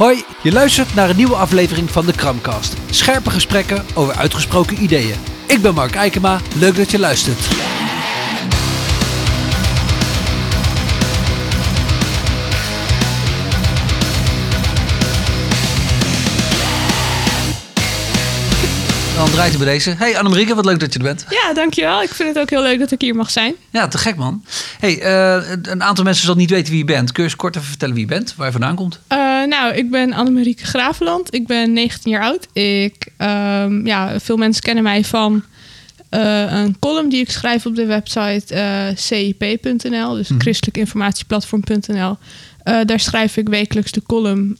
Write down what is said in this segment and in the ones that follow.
Hoi, je luistert naar een nieuwe aflevering van de Kramcast. Scherpe gesprekken over uitgesproken ideeën. Ik ben Mark Eikema, leuk dat je luistert. Dan draait hij bij deze. Hey Annemarieke, wat leuk dat je er bent. Ja, dankjewel. Ik vind het ook heel leuk dat ik hier mag zijn. Ja, te gek man. Hey, eh, een aantal mensen zal niet weten wie je bent. Kun je eens kort even vertellen wie je bent, waar je vandaan komt? Uh, nou, ik ben Annemarieke Graveland. Ik ben 19 jaar oud. Ik, um, ja, veel mensen kennen mij van uh, een column die ik schrijf op de website cip.nl, dus Mhm. christelijkinformatieplatform.nl. daar schrijf ik wekelijks de column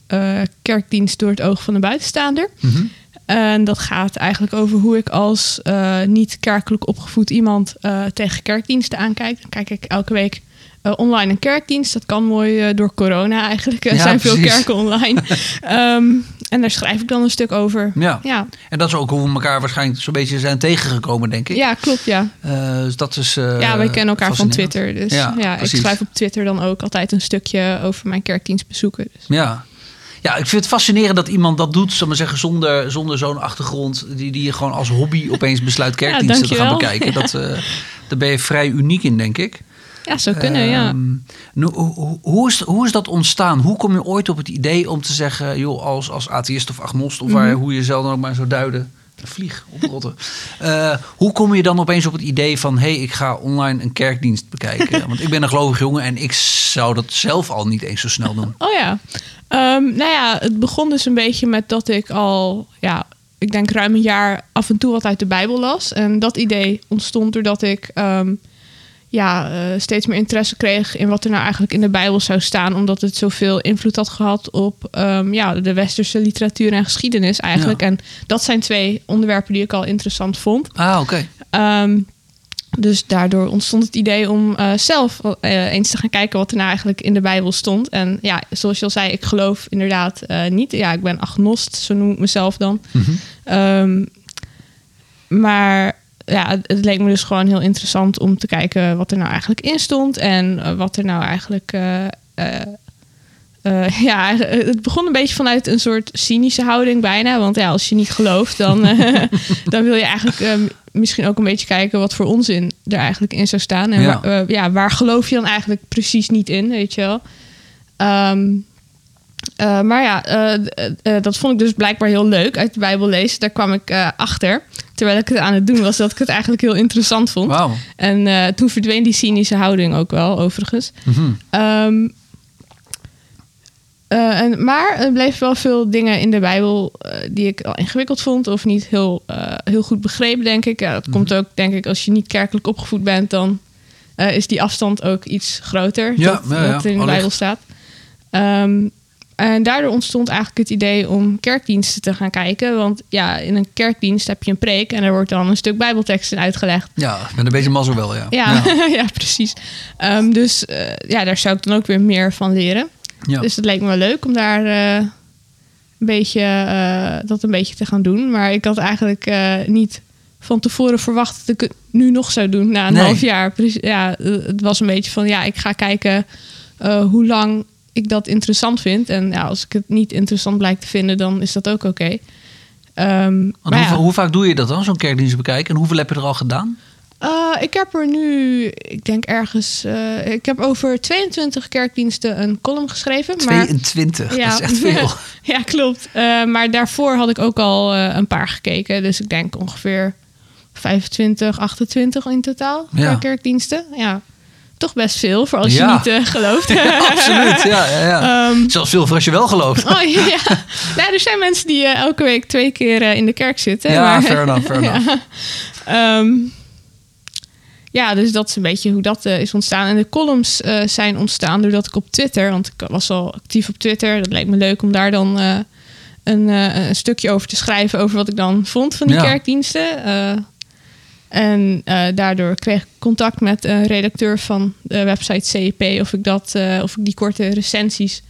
Kerkdienst door het oog van de buitenstaander. Mhm. En dat gaat eigenlijk over hoe ik als niet kerkelijk opgevoed iemand tegen kerkdiensten aankijk. Dan kijk ik elke week uh, online een kerkdienst. Dat kan mooi door corona eigenlijk. Er Ja, zijn precies. veel kerken online. um, en daar schrijf ik dan een stuk over. Ja. ja. En dat is ook hoe we elkaar waarschijnlijk zo'n beetje zijn tegengekomen, denk ik. Ja, klopt, ja. Uh, dus dat is. Ja, wij kennen elkaar van Twitter. Dus Ja, ja, ik schrijf op Twitter dan ook altijd een stukje over mijn kerkdienstbezoeken. Dus. Ja. Ja, ik vind het fascinerend dat iemand dat doet, zal maar zeggen, zonder, zonder zo'n achtergrond, die, die je gewoon als hobby opeens besluit kerkdiensten te gaan bekijken. Dat, uh, daar ben je vrij uniek in, denk ik. Ja, zou kunnen, ja. Nu, hoe, hoe, is, hoe is dat ontstaan? Hoe kom je ooit op het idee om te zeggen, joh, als, als atheïst of agnost, of Mhm. waar, hoe je zelf dan ook maar zou duiden, vlieg oprotten. Uh, hoe kom je dan opeens op het idee van, hé, hey, ik ga online een kerkdienst bekijken? Want ik ben een gelovig jongen en ik zou dat zelf al niet eens zo snel doen. Oh ja. Um, nou ja, het begon dus een beetje met dat ik al, ja, ik denk ruim een jaar af en toe wat uit de Bijbel las. En dat idee ontstond doordat ik um, ja, uh, steeds meer interesse kreeg in wat er nou eigenlijk in de Bijbel zou staan. Omdat het zoveel invloed had gehad op um, ja, de westerse literatuur en geschiedenis eigenlijk. Ja. En dat zijn twee onderwerpen die ik al interessant vond. Ah, oké. Okay. Um, dus daardoor ontstond het idee om uh, zelf uh, eens te gaan kijken wat er nou eigenlijk in de Bijbel stond. En ja, zoals je al zei, ik geloof inderdaad niet. Ja, ik ben agnost, zo noem ik mezelf dan. Mhm. Um, maar ja, het, het, leek me dus gewoon heel interessant om te kijken wat er nou eigenlijk in stond. En uh, wat er nou eigenlijk. Uh, ja, het begon een beetje vanuit een soort cynische houding bijna. Want ja, als je niet gelooft, dan, dan wil je eigenlijk misschien ook een beetje kijken wat voor onzin er eigenlijk in zou staan. En Ja. Waar, ja, waar geloof je dan eigenlijk precies niet in, weet je wel? Um, uh, maar ja, uh, dat vond ik dus blijkbaar heel leuk uit de Bijbel lezen. Daar kwam ik achter, terwijl ik het aan het doen was, dat ik het eigenlijk heel interessant vond. Wow. En toen verdween die cynische houding ook wel, overigens. Mm -hmm. um, uh, en, maar er bleef wel veel dingen in de Bijbel die ik al ingewikkeld vond of niet heel, heel goed begrepen, denk ik. Ja, dat Mhm. mm -hmm. komt ook, denk ik, als je niet kerkelijk opgevoed bent, dan is die afstand ook iets groter. Ja, dat, ja, ja. dat in de. Bijbel staat. Um, en daardoor ontstond eigenlijk het idee om kerkdiensten te gaan kijken. Want ja, in een kerkdienst heb je een preek en er wordt dan een stuk Bijbeltekst in uitgelegd. Ja, met een beetje mazzel wel, ja. Ja, ja. ja precies. Um, dus uh, ja, daar zou ik dan ook weer meer van leren. Ja. Dus het leek me wel leuk om daar uh, een beetje, uh, dat een beetje te gaan doen. Maar ik had eigenlijk niet van tevoren verwacht dat ik het nu nog zou doen na een Nee. half jaar. Precies, Ja, het was een beetje van ja, ik ga kijken uh, hoe lang ik dat interessant vind. En ja, als ik het niet interessant blijkt te vinden, dan is dat ook oké. Okay. Um, Want hoe, hoe, vaak doe je dat dan, zo'n kerkdienst bekijken? En hoeveel heb je er al gedaan? Uh, ik heb er nu, ik denk ergens, uh, ik heb over 22 kerkdiensten een column geschreven. 22, maar, ja, dat is echt veel. ja, klopt. Uh, maar daarvoor had ik ook al een paar gekeken. Dus ik denk ongeveer 25, 28 in totaal ja. kerkdiensten. Ja, toch best veel voor als je ja. niet uh, gelooft. Absoluut, ja. ja, ja. Um, Zelfs veel voor als je wel gelooft. Oh ja. nou, er zijn mensen die uh, elke week twee keer uh, in de kerk zitten. Ja, maar, fair enough, fair enough. ja. Um, ja, dus dat is een beetje hoe dat is ontstaan. En de columns zijn ontstaan doordat ik op Twitter, want ik was al actief op Twitter. Dat leek me leuk om daar dan een, een, stukje over te schrijven over wat ik dan vond van die Ja. kerkdiensten. En uh, daardoor kreeg ik contact met een redacteur van de website CEP of ik, dat, uh, of ik die korte recensies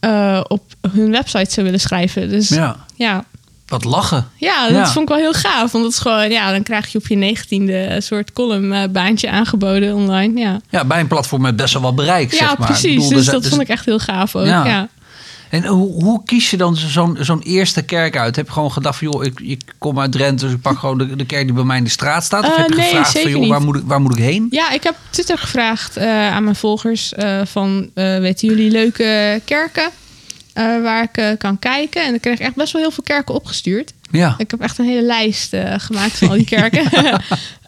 uh, op hun website zou willen schrijven. Dus Ja. ja, Wat lachen. ja dat Ja. vond ik wel heel gaaf. Want dat is gewoon, ja, dan krijg je op je negentiende een soort columnbaantje aangeboden online. Ja, Ja, bij een platform met best wel wat bereik, ja zeg maar. Precies. bedoel, dus dat vond ik echt heel gaaf ook. Ja. Ja. En hoe, hoe kies je dan zo'n zo'n eerste kerk uit? Heb je gewoon gedacht van, joh, ik, ik kom uit Drenthe, dus ik pak gewoon de, de kerk die bij mij in de straat staat? Of Eh, heb je nee, gevraagd van, joh, waar moet, ik, waar moet ik heen? Ja, ik heb Twitter gevraagd eh, aan mijn volgers eh, van, weten jullie leuke kerken waar ik kan kijken? En ik kreeg echt best wel heel veel kerken opgestuurd. Ja, Ik heb echt een hele lijst gemaakt van al die kerken.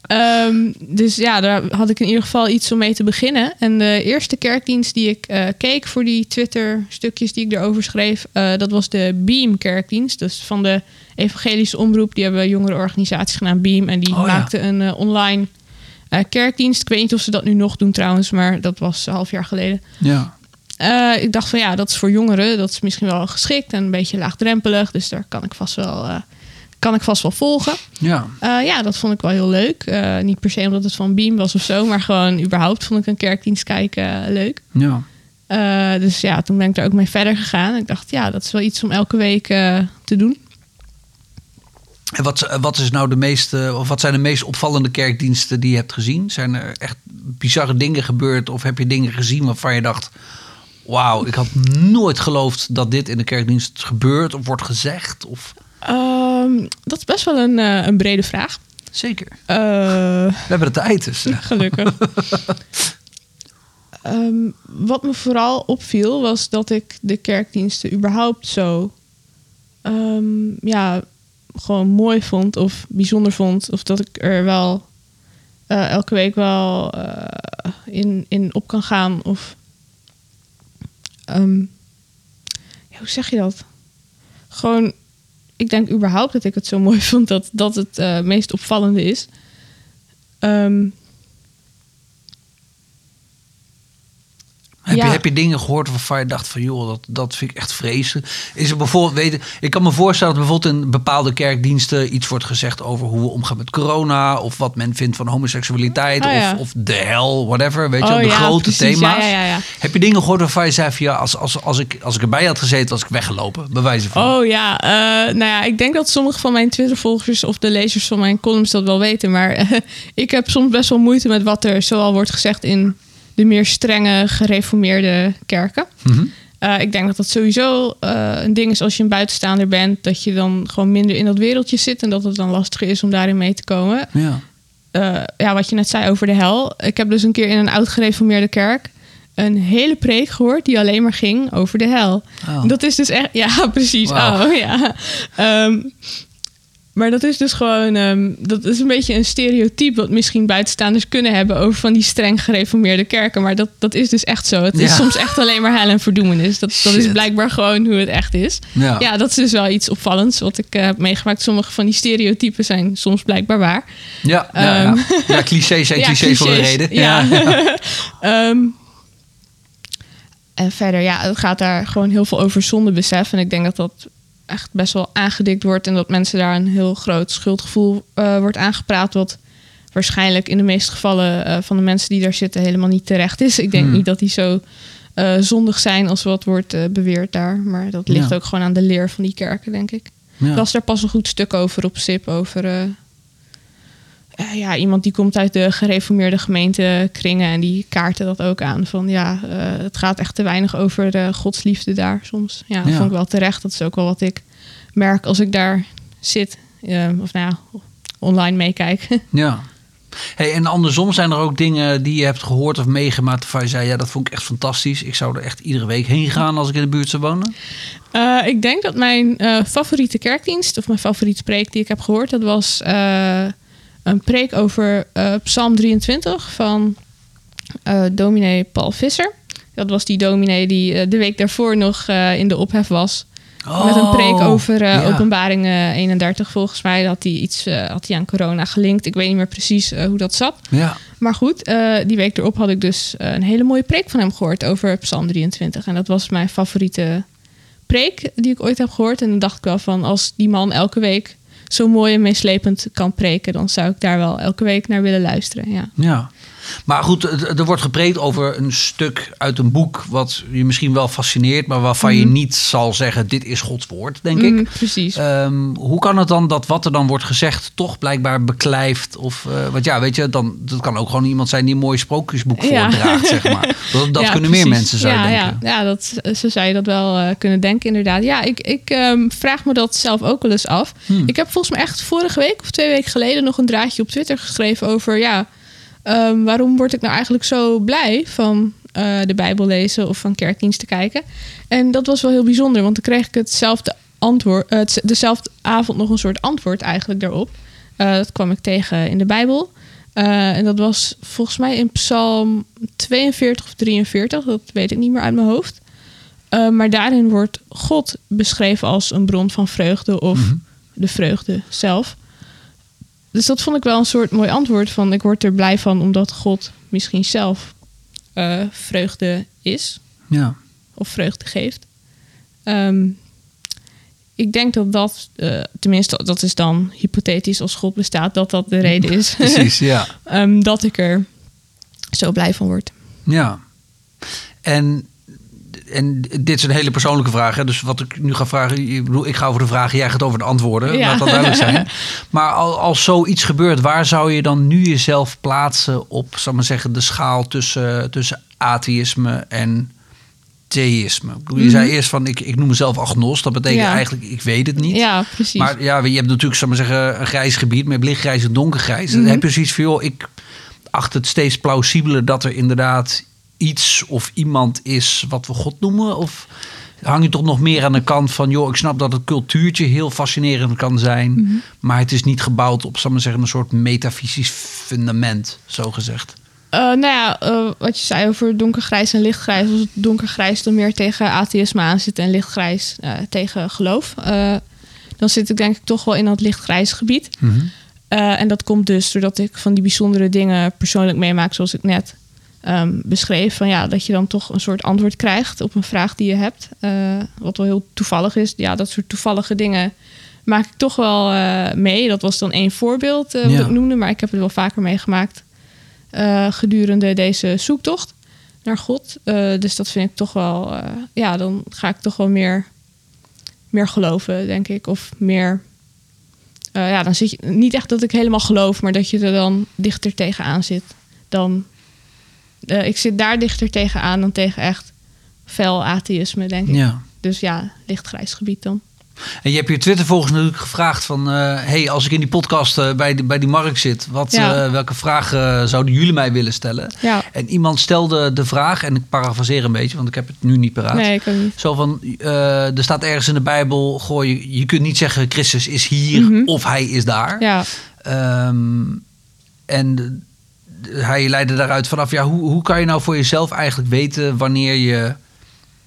Ehm, dus ja, daar had ik in ieder geval iets om mee te beginnen. En de eerste kerkdienst die ik eh, keek voor die Twitter-stukjes die ik erover schreef, eh, dat was de Beam kerkdienst. Dus van de evangelische omroep. Die hebben jongere organisaties genaamd Beam. En die Oh, ja. maakten een eh, online kerkdienst. Ik weet niet of ze dat nu nog doen trouwens, maar dat was een half jaar geleden. ja. Ik dacht van ja, dat is voor jongeren. Dat is misschien wel geschikt en een beetje laagdrempelig. Dus daar kan ik vast wel, kan ik vast wel volgen. ja. Eh, ja, dat vond ik wel heel leuk. Eh, niet per se omdat het van Beam was of zo, maar gewoon überhaupt vond ik een kerkdienst kijken eh, leuk. ja. Dus ja, toen ben ik daar ook mee verder gegaan. Ik dacht, ja, dat is wel iets om elke week te doen. En wat, wat, is nou de meest, eh, of wat zijn de meest opvallende kerkdiensten die je hebt gezien? Zijn er echt bizarre dingen gebeurd? Of heb je dingen gezien waarvan je dacht... Wauw, ik had nooit geloofd dat dit in de kerkdienst gebeurt of wordt gezegd? Of... Ehm, dat is best wel een, eh, een brede vraag. Zeker. Eh, We hebben de tijd dus. Gelukkig. Ehm, wat me vooral opviel was dat ik de kerkdiensten überhaupt zo ehm, ja, gewoon mooi vond of bijzonder vond. Of dat ik er wel eh, elke week wel eh, in, in op kan gaan. Of ehm, ja, hoe zeg je dat? Gewoon, ik denk überhaupt dat ik het zo mooi vond dat dat het eh, meest opvallende is. Ehm, Heb, je, Ja. heb je dingen gehoord waarvan je dacht van joh, dat, dat vind ik echt vreselijk? Is er bijvoorbeeld, weet, je, ik kan me voorstellen dat bijvoorbeeld in bepaalde kerkdiensten iets wordt gezegd over hoe we omgaan met corona, of wat men vindt van homoseksualiteit, Oh, ja. of, of de hel, whatever. Weet je, Oh, de ja, grote precies. thema's. Heb je dingen gehoord waarvan je zei van ja, als, als, als, ik, als ik erbij had gezeten, was ik weggelopen, bij wijze van. Oh ja, eh, nou ja, ik denk dat sommige van mijn Twitter-volgers of de lezers van mijn columns dat wel weten. Maar ik heb soms best wel moeite met wat er zoal wordt gezegd in de meer strenge gereformeerde kerken. Mhm. Eh, ik denk dat dat sowieso eh, een ding is als je een buitenstaander bent, dat je dan gewoon minder in dat wereldje zit en dat het dan lastiger is om daarin mee te komen. Ja. eh, ja, wat je net zei over de hel. Ik heb dus een keer in een oud gereformeerde kerk een hele preek gehoord die alleen maar ging over de hel. Oh. Dat is dus echt, ja, precies. Oh ja. Ehm, maar dat is dus gewoon, ehm, dat is een beetje een stereotype wat misschien buitenstaanders kunnen hebben over van die streng gereformeerde kerken. Maar dat, dat is dus echt zo. Het is soms echt alleen maar hel en verdoemenis. Dat, dat is blijkbaar gewoon hoe het echt is. Ja. Ja, dat is dus wel iets opvallends wat ik eh, heb meegemaakt. Sommige van die stereotypen zijn soms blijkbaar waar. Ja, ja, ja. Ehm. ja, clichés zijn clichés voor een reden. ja. ja. Ehm, en verder, ja, het gaat daar gewoon heel veel over zondebesef. En ik denk dat dat echt best wel aangedikt wordt. En dat mensen daar een heel groot schuldgevoel eh, wordt aangepraat. Wat waarschijnlijk in de meeste gevallen eh, van de mensen die daar zitten helemaal niet terecht is. Ik denk Hmm. niet dat die zo eh, zondig zijn als wat wordt beweerd daar. Maar dat ligt Ja. ook gewoon aan de leer van die kerken, denk ik. Ja. Las daar pas een goed stuk over op SIP. Over eh, eh, ja, iemand die komt uit de gereformeerde gemeentekringen. En die kaarten dat ook aan. Van ja, eh, het gaat echt te weinig over eh, Gods liefde daar soms. Ja, dat Ja. vond ik wel terecht. Dat is ook wel wat ik merk als ik daar zit. eh, of nou ja, online meekijk. Ja. Hey, en andersom zijn er ook dingen die je hebt gehoord of meegemaakt waarvan je zei, ja, dat vond ik echt fantastisch. Ik zou er echt iedere week heen gaan als ik in de buurt zou wonen. Eh, ik denk dat mijn eh, favoriete kerkdienst, of mijn favoriete preek die ik heb gehoord, dat was eh, een preek over eh, Psalm 23 van eh dominee Paul Visser. Dat was die dominee die eh, de week daarvoor nog in de ophef was. met een preek over Oh, ja. openbaring eh, 31 volgens mij. Had hij iets had hij aan corona gelinkt. Ik weet niet meer precies hoe dat zat. Ja, Maar goed, die week erop had ik dus een hele mooie preek van hem gehoord over Psalm 23. En dat was mijn favoriete preek die ik ooit heb gehoord. En dan dacht ik wel van, als die man elke week zo mooi en meeslepend kan preken, dan zou ik daar wel elke week naar willen luisteren. Ja. ja. Maar goed, er wordt gepreekt over een stuk uit een boek... wat je misschien wel fascineert... maar waarvan je niet zal zeggen... dit is Gods woord, denk Mhm, ik. precies. Ehm, hoe kan het dan dat wat er dan wordt gezegd... toch blijkbaar beklijft? Of, eh, want ja, weet je, dan, dat kan ook gewoon iemand zijn... die een mooi sprookjesboek Ja. voordraagt, zeg maar. Dat, dat Ja, kunnen meer mensen, je ja, denken. Ja, ja dat, zo zou je dat wel eh, kunnen denken, inderdaad. Ja, ik, ik ehm, vraag me dat zelf ook wel eens af. Hmm. Ik heb volgens mij echt vorige week of twee weken geleden nog een draadje op Twitter geschreven over ja, ehm, waarom word ik nou eigenlijk zo blij van eh, de Bijbel lezen of van kerkdiensten kijken. En dat was wel heel bijzonder, want dan kreeg ik hetzelfde antwoord, eh, het- dezelfde avond nog een soort antwoord eigenlijk daarop. Eh, dat kwam ik tegen in de Bijbel. En dat was volgens mij in Psalm 42 of 43, dat weet ik niet meer uit mijn hoofd. Maar daarin wordt God beschreven als een bron van vreugde of de vreugde zelf. Dus dat vond ik wel een soort mooi antwoord van ik word er blij van omdat God misschien zelf eh, vreugde is Ja. of vreugde geeft. Ehm, ik denk dat dat, eh, tenminste dat is dan hypothetisch als God bestaat, dat dat de reden is Precies, ja. Ehm, dat ik er zo blij van word. Ja. En, en dit is een hele persoonlijke vraag. Hè? Dus wat ik nu ga vragen... Ik, bedoel, ik ga over de vragen, jij gaat over de antwoorden. Ja. Laat dat duidelijk zijn. Maar al- als zoiets gebeurt... waar zou je dan nu jezelf plaatsen op... zal maar zeggen, de schaal tussen, tussen atheïsme en theïsme? Ik bedoel, je zei eerst van... Ik, ik noem mezelf agnost. Dat betekent Mhm. Ja. eigenlijk... Ik weet het niet. Ja, precies. Maar ja, je hebt natuurlijk ik maar zeggen, een grijs gebied met lichtgrijs en donkergrijs. Mhm. Dan heb je zoiets van, joh, ik acht het steeds plausibeler dat er inderdaad iets of iemand is wat we God noemen? Of hang je toch nog meer aan de kant van, joh, ik snap dat het cultuurtje heel fascinerend kan zijn, Mhm. maar het is niet gebouwd op, zal ik maar zeggen, een soort metafysisch fundament, zo gezegd. Eh, nou ja, eh, wat je zei over donkergrijs en lichtgrijs. Als het donkergrijs dan meer tegen atheïsme aan zit en lichtgrijs eh, tegen geloof. dan zit ik denk ik toch wel in dat lichtgrijs gebied. Eh, en dat komt dus doordat ik van die bijzondere dingen persoonlijk meemaak, zoals ik net ehm, beschreef. Van ja, dat je dan toch een soort antwoord krijgt op een vraag die je hebt. eh, wat wel heel toevallig is. Ja, dat soort toevallige dingen maak ik toch wel eh, mee. Dat was dan één voorbeeld eh, Ja. wat ik noemde, maar ik heb het wel vaker meegemaakt gedurende deze zoektocht naar God. Dus dat vind ik toch wel, ja, dan ga ik toch wel meer, meer geloven, denk ik. Of meer, ja, dan zit je niet echt dat ik helemaal geloof, maar dat je er dan dichter tegenaan zit. Dan, eh, ik zit daar dichter tegenaan dan tegen echt fel atheïsme, denk ik. Ja. Dus ja, lichtgrijs gebied dan. En je hebt je Twitter-volgers natuurlijk gevraagd van... eh, hey, als ik in die podcast eh, bij, de, bij die markt zit... Wat, Ja. welke vragen zouden jullie mij willen stellen? Ja. En iemand stelde de vraag, en ik parafraseer een beetje... want ik heb het nu niet paraat. Nee, ik ook niet. Zo van, er staat ergens in de Bijbel... Goh, je, je kunt niet zeggen Christus is hier Mhm. of hij is daar. Ja, Ehm, en hij leidde daaruit vanaf... Ja, hoe, hoe kan je nou voor jezelf eigenlijk weten... wanneer je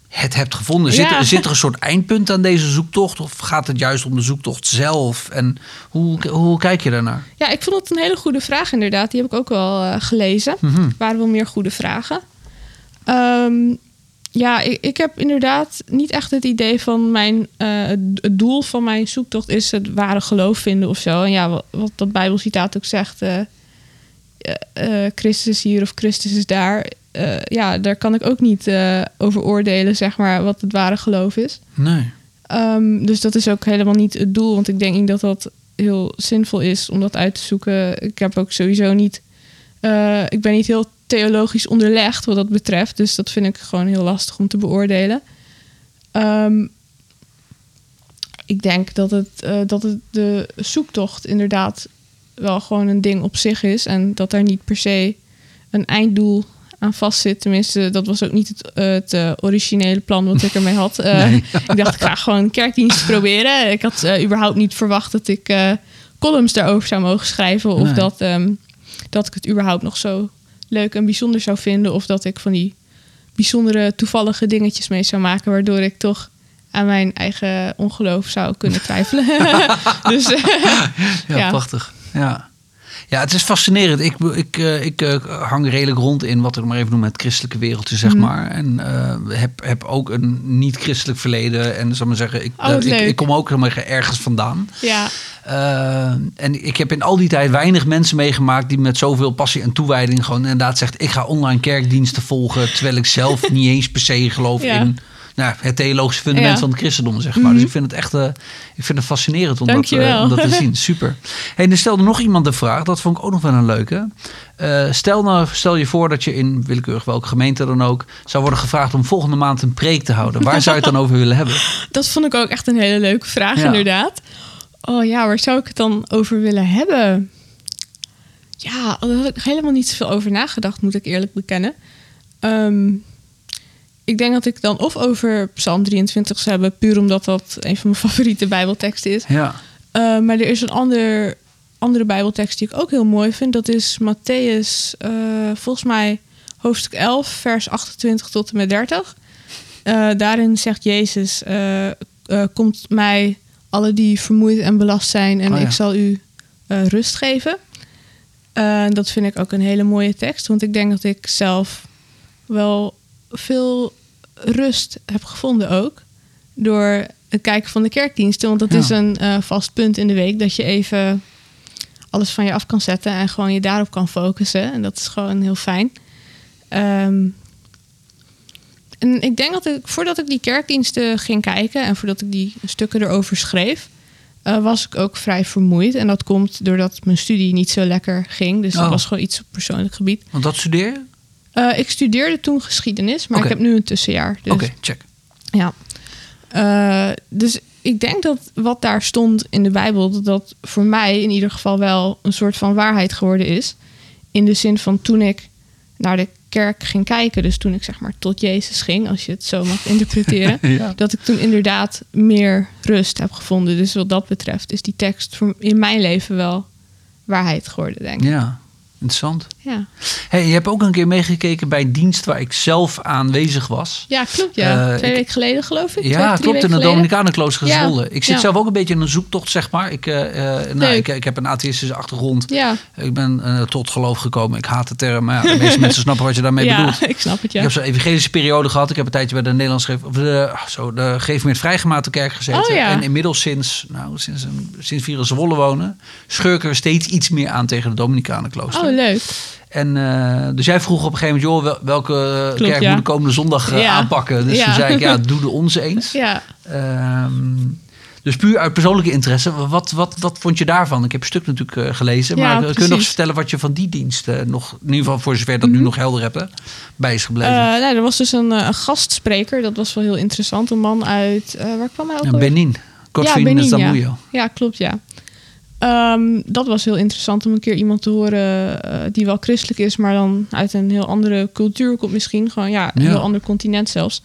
het hebt gevonden? Zit, Ja. er, zit er een soort eindpunt aan deze zoektocht? Of gaat het juist om de zoektocht zelf? En hoe, hoe kijk je daarnaar? Ja, ik vond het een hele goede vraag inderdaad. Die heb ik ook wel eh, gelezen. Er waren wel meer goede vragen. Ehm, ja, ik, ik heb inderdaad niet echt het idee van mijn... eh, het, doel van mijn zoektocht is het ware geloof vinden of zo. En ja, wat, wat dat Bijbelcitaat ook zegt... eh, eh, eh, Christus is hier of Christus is daar. Eh, ja, daar kan ik ook niet eh, over oordelen, zeg maar, wat het ware geloof is. Nee. Ehm, dus dat is ook helemaal niet het doel. Want ik denk niet dat dat heel zinvol is om dat uit te zoeken. Ik heb ook sowieso niet. ik ben niet heel theologisch onderlegd wat dat betreft. Dus dat vind ik gewoon heel lastig om te beoordelen. Ehm, ik denk dat het, dat het de zoektocht inderdaad wel gewoon een ding op zich is. En dat daar niet per se een einddoel aan vastzit. Tenminste, dat was ook niet het, eh, het eh, originele plan wat ik ermee had. Eh, Nee. Ik dacht, ik ga gewoon een kerkdienst proberen. Ik had überhaupt niet verwacht dat ik columns daarover zou mogen schrijven. Of Nee. dat, ehm, dat ik het überhaupt nog zo leuk en bijzonder zou vinden. Of dat ik van die bijzondere toevallige dingetjes mee zou maken. Waardoor ik toch aan mijn eigen ongeloof zou kunnen twijfelen. dus Ja, Ja. prachtig. Ja. Ja, het is fascinerend. Ik, ik, eh, ik eh, hang redelijk rond in wat ik maar even noem het christelijke wereldje, zeg Mhm. maar. En eh, heb, heb ook een niet-christelijk verleden. En zal maar zeggen, ik, Oh, ik, kom ook helemaal ergens vandaan. ja, en ik heb in al die tijd weinig mensen meegemaakt die met zoveel passie en toewijding gewoon inderdaad zegt: ik ga online kerkdiensten volgen, terwijl ik zelf niet eens per se geloof Ja. in nou, het theologische fundament Ja. van het christendom, zeg maar. Dus ik vind het echt, eh, ik vind het fascinerend om dat, Dankjewel. om dat te zien. Super. Hey, en er stelde nog iemand de vraag, dat vond ik ook nog wel een leuke. Eh, stel, nou, stel je voor dat je in willekeurig welke gemeente dan ook zou worden gevraagd om volgende maand een preek te houden. Waar zou je het dan over willen hebben? Dat vond ik ook echt een hele leuke vraag, Ja. inderdaad. Oh ja, waar zou ik het dan over willen hebben? Ja, daar had ik helemaal niet zoveel over nagedacht, moet ik eerlijk bekennen. Ehm, ik denk dat ik dan of over Psalm 23 zou hebben, puur omdat dat een van mijn favoriete Bijbelteksten is. Ja, Uh, maar er is een ander, andere Bijbeltekst die ik ook heel mooi vind. Dat is Matthäus, eh, volgens mij hoofdstuk 11, vers 28 tot en met 30. Uh, daarin zegt Jezus: eh, eh, Komt mij alle die vermoeid en belast zijn, en Oh ja. ik zal u eh, rust geven. Eh, dat vind ik ook een hele mooie tekst, want ik denk dat ik zelf wel veel rust heb gevonden ook. Door het kijken van de kerkdiensten. Want dat Ja. is een eh, vast punt in de week dat je even alles van je af kan zetten en gewoon je daarop kan focussen. En dat is gewoon heel fijn. Ehm, en ik denk dat ik, voordat ik die kerkdiensten ging kijken en voordat ik die stukken erover schreef, eh, was ik ook vrij vermoeid. En dat komt doordat mijn studie niet zo lekker ging. Dus Oh. dat was gewoon iets op persoonlijk gebied. want dat studeer je? Eh, ik studeerde toen geschiedenis, maar ik heb nu een tussenjaar. Dus, Oké, check. Ja. Eh, dus ik denk dat wat daar stond in de Bijbel, dat dat voor mij in ieder geval wel een soort van waarheid geworden is. In de zin van toen ik naar de kerk ging kijken, dus toen ik zeg maar tot Jezus ging, als je het zo mag interpreteren, Ja. dat ik toen inderdaad meer rust heb gevonden. Dus wat dat betreft is die tekst voor in mijn leven wel waarheid geworden, denk ik. Ja, interessant. Ja, Hey, je hebt ook een keer meegekeken bij een dienst waar ik zelf aanwezig was. ja klopt. Ja. Eh, Twee ik- weken geleden geloof ik. Ja, Twee, klopt. In geleden. Dominicanenklooster Ja, Zwolle. Ik zit ja. zelf ook een beetje in een zoektocht, zeg maar. Ik, eh, eh, nou, ik, ik heb een atheïstische achtergrond. Ja, Ik ben tot geloof gekomen. Ik haat de term, maar ja, de meeste mensen snappen wat je daarmee ja bedoelt. ik snap het, Ik ja. heb zo'n evangelische periode gehad. Ik heb een tijdje bij de Nederlandse of de, ah, zo, de Geefmeerd Vrijgemaakte Kerk gezeten. Oh, ja. En inmiddels sinds, nou, sinds, een, sinds vier in Zwolle wonen, schurken we steeds iets meer aan tegen de Dominicanenklooster. Oh, leuk. En eh, dus jij vroeg op een gegeven moment, joh, wel- welke Klopt, kerk ja. moet de komende zondag eh, Ja. aanpakken? Dus Ja. toen zei ik, ja, doe de onze eens. Ja, Ehm, dus puur uit persoonlijke interesse, wat, wat, wat vond je daarvan? Ik heb een stuk natuurlijk eh, gelezen, Ja, maar kun je nog eens vertellen wat je van die dienst nog, in ieder geval voor zover dat nu nog helder hebt, hè, bij is gebleven? Mhm. Nou, er was dus een, een gastspreker. Dat was wel heel interessant. Een man uit... waar kwam hij ook Ja? Benin. Godfried Benin, ja. Ja, klopt, ja. Ehm, dat was heel interessant om een keer iemand te horen eh, die wel christelijk is, maar dan uit een heel andere cultuur komt misschien. Gewoon ja, een Ja. heel ander continent zelfs.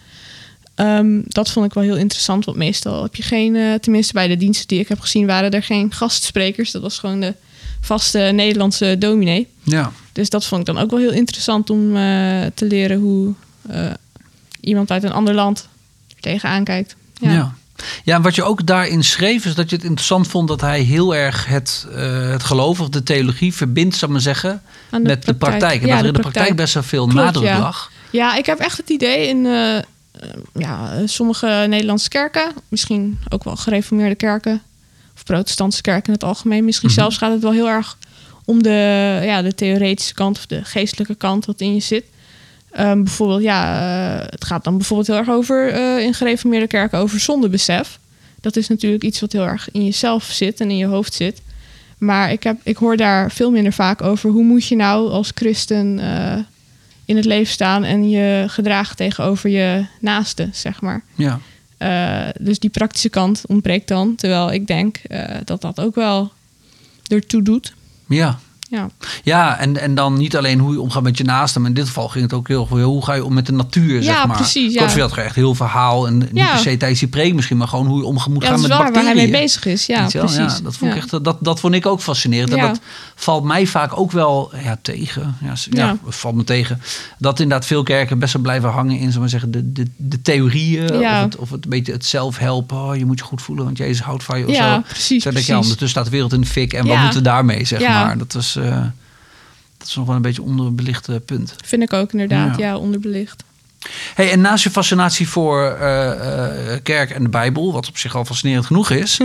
Ehm, dat vond ik wel heel interessant, want meestal heb je geen, eh, tenminste bij de diensten die ik heb gezien, waren er geen gastsprekers. Dat was gewoon de vaste Nederlandse dominee. Ja. Dus dat vond ik dan ook wel heel interessant om eh, te leren hoe iemand uit een ander land er tegenaan kijkt. Ja. Ja. Ja. en wat je ook daarin schreef, is dat je het interessant vond dat hij heel erg het, eh, het geloof of de theologie verbindt, zou ik maar zeggen, met de praktijk. En Ja, dat er in de praktijk. praktijk best wel veel Klopt, nadruk ja. lag. Ja, ik heb echt het idee in eh, eh, ja, sommige Nederlandse kerken, misschien ook wel gereformeerde kerken of protestantse kerken in het algemeen, misschien Mhm. zelfs gaat het wel heel erg om de, ja, de theoretische kant of de geestelijke kant wat in je zit. Ehm, bijvoorbeeld, ja, eh, het gaat dan bijvoorbeeld heel erg over eh, in gereformeerde kerken over zondebesef. Dat is natuurlijk iets wat heel erg in jezelf zit en in je hoofd zit. Maar ik, heb, ik hoor daar veel minder vaak over hoe moet je nou als christen eh, in het leven staan en je gedragen tegenover je naaste, zeg maar. Ja. Dus die praktische kant ontbreekt dan. Terwijl ik denk dat dat ook wel ertoe doet. Ja. Ja, Ja, en, en dan niet alleen hoe je omgaat met je naasten, maar in dit geval ging het ook heel veel hoe ga je om met de natuur, zeg Ja, maar. precies, ja. Godfried had echt heel verhaal en niet Ja. per se tijdens die preek misschien, maar gewoon hoe je om moet ja gaan met waar waar bacteriën. hij mee bezig is. Ja, precies. Ja, dat, vond. Ik echt, dat, dat vond ik ook fascinerend. En dat valt mij vaak ook wel ja, tegen. Ja, valt me tegen. Dat inderdaad veel kerken best wel blijven hangen in zullen we maar zeggen, de, de, de theorieën. Of, het, of het een beetje het zelfhelpen. Oh, je moet je goed voelen, want Jezus houdt van je. Of Ja, zo. precies, Zo denk je, ondertussen staat de wereld in de fik. En wat moeten we daarmee, zeg Ja. maar. Dat was... eh, dat is nog wel een beetje onderbelicht eh, punt. Vind ik ook inderdaad, Ja. ja, onderbelicht. Hey, en naast je fascinatie voor eh, kerk en de Bijbel, wat op zich al fascinerend genoeg is,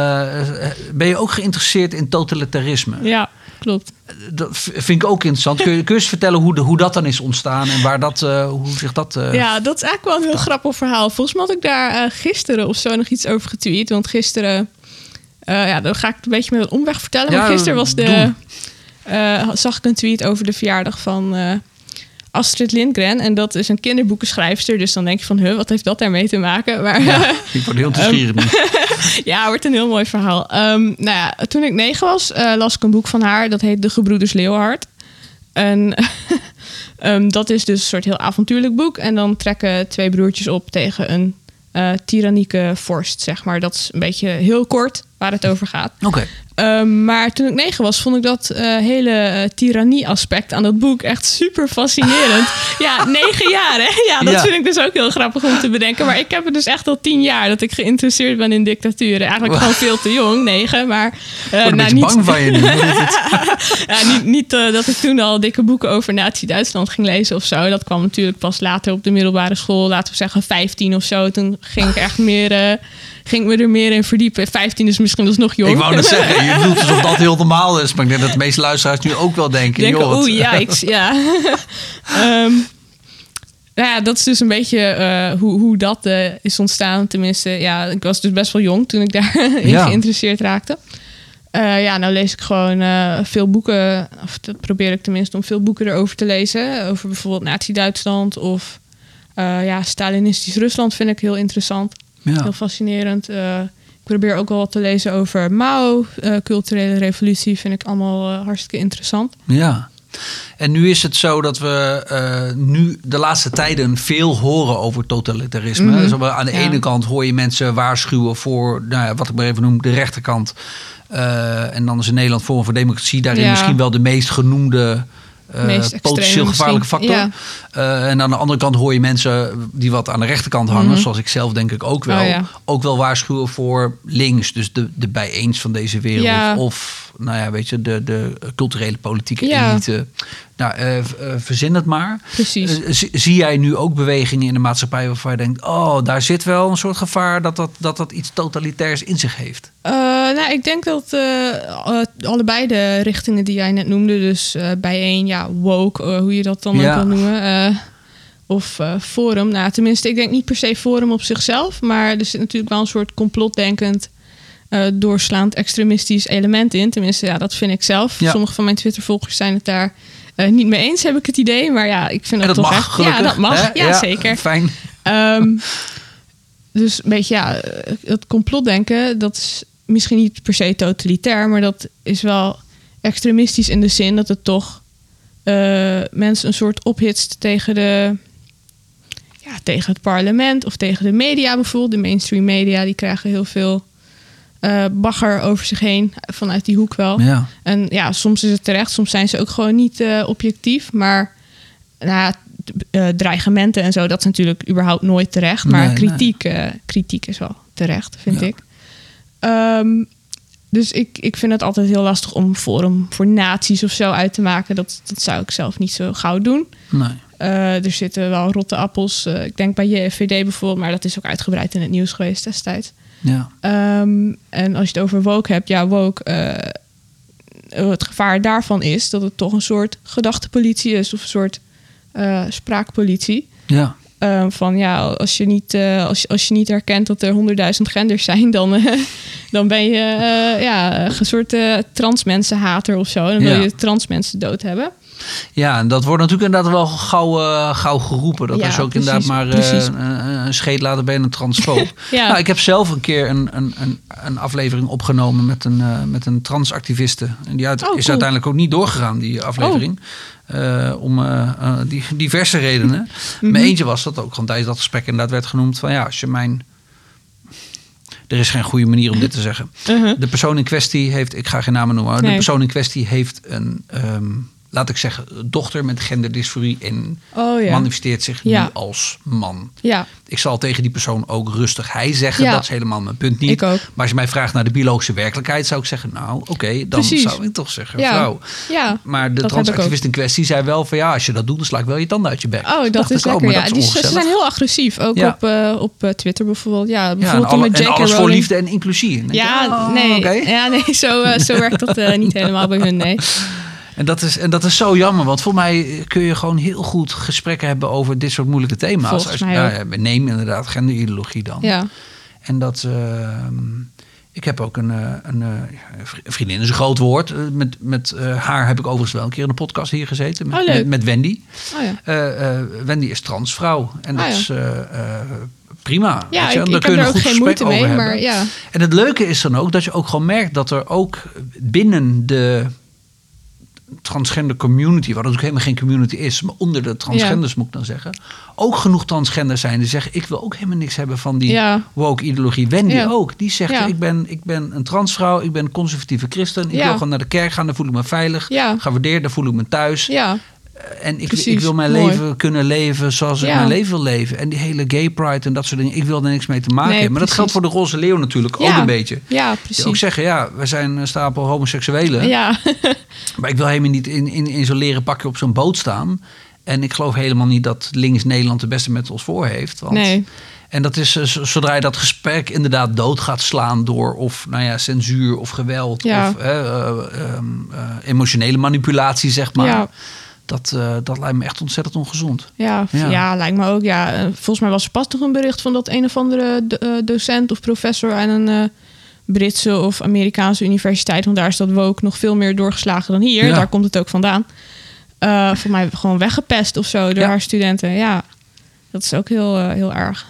ben je ook geïnteresseerd in totalitarisme? Ja, klopt. Dat vind ik ook interessant. Kun je, kun je eens vertellen hoe, de, hoe dat dan is ontstaan en waar dat, hoe zich dat. Ja, dat is eigenlijk wel een heel grappig verhaal. Volgens mij had ik daar gisteren of zo nog iets over getweet. Want gisteren, eh, ja, dan ga ik het een beetje met een omweg vertellen. Ja, maar gisteren was de, eh, zag ik een tweet over de verjaardag van eh, Astrid Lindgren. En dat is een kinderboekenschrijfster. Dus dan denk je van, huh, wat heeft dat daarmee te maken? Maar Ja, ik word heel nieuwsgierig nu. ja, wordt een heel mooi verhaal. Ehm, nou ja, toen ik negen was, las ik een boek van haar. Dat heet De Gebroeders Leeuwhard. En ehm, dat is dus een soort heel avontuurlijk boek. En dan trekken twee broertjes op tegen een tyrannieke vorst, zeg maar. Dat is een beetje heel kort waar het over gaat. Oké. Ehm, maar toen ik negen was, vond ik dat eh, hele eh, tirannie-aspect aan dat boek echt super fascinerend. ja, negen jaar, hè? Ja, dat Ja. vind ik dus ook heel grappig om te bedenken. Maar ik heb het dus echt al tien jaar dat ik geïnteresseerd ben in dictaturen. Eigenlijk gewoon veel te jong, negen. Maar eh, Ik een nou, niet, bang van je nu. Ja, niet, niet eh, dat ik toen al dikke boeken over Nazi-Duitsland ging lezen of zo. Dat kwam natuurlijk pas later op de middelbare school. Laten we zeggen 15 of zo. Toen ging ik echt meer... ging ik me er meer in verdiepen. 15 is misschien dus nog jong. Ik wou net zeggen, je doet alsof dat heel normaal is. Maar ik denk dat de meeste luisteraars nu ook wel denken. denken, joh, oeh, yikes, ja. Ehm, nou ja, dat is dus een beetje eh, hoe, hoe dat eh, is ontstaan. Tenminste, ja, ik was dus best wel jong toen ik daarin Ja. geïnteresseerd raakte. Eh, ja, nou lees ik gewoon veel boeken, of dat probeer ik tenminste om veel boeken erover te lezen. Over bijvoorbeeld Nazi-Duitsland of ja, Stalinistisch Rusland vind ik heel interessant. Ja. Heel fascinerend. Eh, ik probeer ook wel wat te lezen over Mao, eh, culturele revolutie, vind ik allemaal eh, hartstikke interessant. Ja. En nu is het zo dat we nu de laatste tijden veel horen over totalitarisme. Dus op- aan de Ja. ene kant hoor je mensen waarschuwen voor, nou ja, wat ik maar even noem, de rechterkant. En dan is in Nederland Forum voor Democratie daarin Ja. misschien wel de meest genoemde. Eh, potentieel gevaarlijke factor. Eh, en aan de andere kant hoor je mensen die wat aan de rechterkant hangen, Mhm. zoals ik zelf denk ik ook wel, Oh ja. ook wel waarschuwen voor links, dus de, de bijeens van deze wereld. Of nou ja, weet je, de, de culturele politieke Ja. elite. Nou, eh, eh, verzin het maar. Precies. Eh, zie, jij nu ook bewegingen in de maatschappij waarvan je denkt, oh, daar zit wel een soort gevaar dat dat, dat, dat iets totalitairs in zich heeft? Nou, ik denk dat allebei de richtingen die jij net noemde, dus bijeen, ja, woke, hoe je dat dan Ja. ook wil noemen, of forum. Nou, tenminste, ik denk niet per se forum op zichzelf, maar er zit natuurlijk wel een soort complotdenkend, eh, doorslaand extremistisch element in. Tenminste, ja, dat vind ik zelf. Ja. Sommige van mijn Twitter-volgers zijn het daar eh, niet mee eens, heb ik het idee. Maar ja, ik vind dat, dat toch mag, echt. gelukkig. Ja, dat mag. hè? Ja, zeker. Fijn. Ehm, dus een beetje, ja, het complotdenken, dat is misschien niet per se totalitair, maar dat is wel extremistisch in de zin dat het toch eh, mensen een soort ophitst tegen de. Ja, tegen het parlement of tegen de media bijvoorbeeld. De mainstream media die krijgen heel veel eh, bagger over zich heen vanuit die hoek wel. Ja. En ja, soms is het terecht, soms zijn ze ook gewoon niet eh, objectief. Maar nou, eh, dreigementen en zo, dat is natuurlijk überhaupt nooit terecht. Maar Nee, kritiek, kritiek is wel terecht, vind Ja. ik. Ehm, dus ik, ik vind het altijd heel lastig om forum voor nazi's of zo uit te maken. Dat, dat zou ik zelf niet zo gauw doen. Nee. Er zitten wel rotte appels. ik denk bij JFVD bijvoorbeeld, maar dat is ook uitgebreid in het nieuws geweest destijds. Ja. Ehm, en als je het over woke hebt, ja, woke. eh, het gevaar daarvan is dat het toch een soort gedachtepolitie is of een soort eh, spraakpolitie. Ja. Ehm, van ja, als je, niet, eh, als, je, als je niet herkent dat er honderdduizend genders zijn, dan, dan ben je ja, een soort eh transmensenhater of zo. Dan wil Ja. je transmensen dood hebben. Ja, en dat wordt natuurlijk inderdaad wel gauw, eh, gauw geroepen. Dat Ja, is ook precies, inderdaad maar eh, een, scheet laten bij een transfoob. Ja. Nou, ik heb zelf een keer een, een, een, een aflevering opgenomen met een, eh, met een transactiviste. En die uit, Oh, is uiteindelijk ook niet doorgegaan, die aflevering. Eh, om die, diverse redenen. Mhm. Maar eentje was dat ook gewoon tijdens dat gesprek inderdaad werd genoemd van ja, als je mijn... Er is geen goede manier om dit te zeggen. Uh-huh. De persoon in kwestie heeft, ik ga geen namen noemen, maar de persoon in kwestie heeft een, ehm, laat ik zeggen, dochter met genderdysforie en Oh ja. manifesteert zich nu als man. Ja, Ik zal tegen die persoon ook rustig hij zeggen. Ja. Dat is helemaal mijn punt niet. Ik ook. Maar als je mij vraagt naar de biologische werkelijkheid, zou ik zeggen, nou oké, dan Precies. zou ik toch zeggen vrouw. Ja. Maar de transactivist in kwestie zei wel van ja, als je dat doet, dan sla ik wel je tanden uit je bek. Oh, dat Dacht is ik, lekker. ja. Die, ze zijn heel agressief. Ook op, eh, op eh, Twitter bijvoorbeeld. Ja, bijvoorbeeld alle- met J.K. alles voor liefde en inclusie. En Ja, oh, nee, ja, nee zo, eh, zo werkt dat niet helemaal bij hun, nee. En dat, is, en dat is zo jammer, want voor mij kun je gewoon heel goed gesprekken hebben over dit soort moeilijke thema's. Volgens Als- mij neem inderdaad genderideologie dan. Ja, En dat. ehm, ik heb ook een, eh, een, eh, een vriendin, is een groot woord. Eh, Met, met haar heb ik overigens wel een keer in de podcast hier gezeten. Met, Oh, met, met Wendy. oh ja. Wendy is transvrouw. En dat Ah, ja. is prima. Ja, ik, daar ik kun heb je er ook goed geen moeite mee, maar hebben. ja. En het leuke is dan ook dat je ook gewoon merkt dat er ook binnen de transgender community, wat ook helemaal geen community is, maar onder de transgenders moet ik dan zeggen, ook genoeg transgenders zijn die zeggen: ik wil ook helemaal niks hebben van die Ja. woke ideologie. Wendy Ja. ook, die zegt: ik, ben, ik ben een transvrouw, ik ben een conservatieve christen, ik wil gewoon naar de kerk gaan, daar voel ik me veilig, gewaardeerd, daar voel ik me thuis. En ik, Precies, ik wil mijn mooi. leven kunnen leven zoals ik Ja. mijn leven wil leven. En die hele gay pride en dat soort dingen, ik wil er niks mee te maken Nee, hebben. Maar dat geldt voor de roze leeuw natuurlijk ook een beetje. ja precies. ook zeggen, ja, we zijn een stapel homoseksuelen. Ja, Maar ik wil helemaal niet in, in, in zo'n leren pakje op zo'n boot staan. En ik geloof helemaal niet dat links Nederland de beste met ons voor heeft. Want, nee. En dat is eh, zodra je dat gesprek inderdaad dood gaat slaan door of nou ja, censuur of geweld Ja. of eh, ehm, eh, emotionele manipulatie, zeg maar. Dat, eh, dat lijkt me echt ontzettend ongezond. Ja, Ja. ja. lijkt me ook. Ja. Eh, Volgens mij was er pas nog een bericht van dat een of andere eh, docent of professor aan een Britse of Amerikaanse universiteit, want daar is dat woke nog veel meer doorgeslagen dan hier. Ja. Daar komt het ook vandaan. Eh voor mij gewoon weggepest of zo door Ja. haar studenten. Ja, dat is ook heel, heel erg.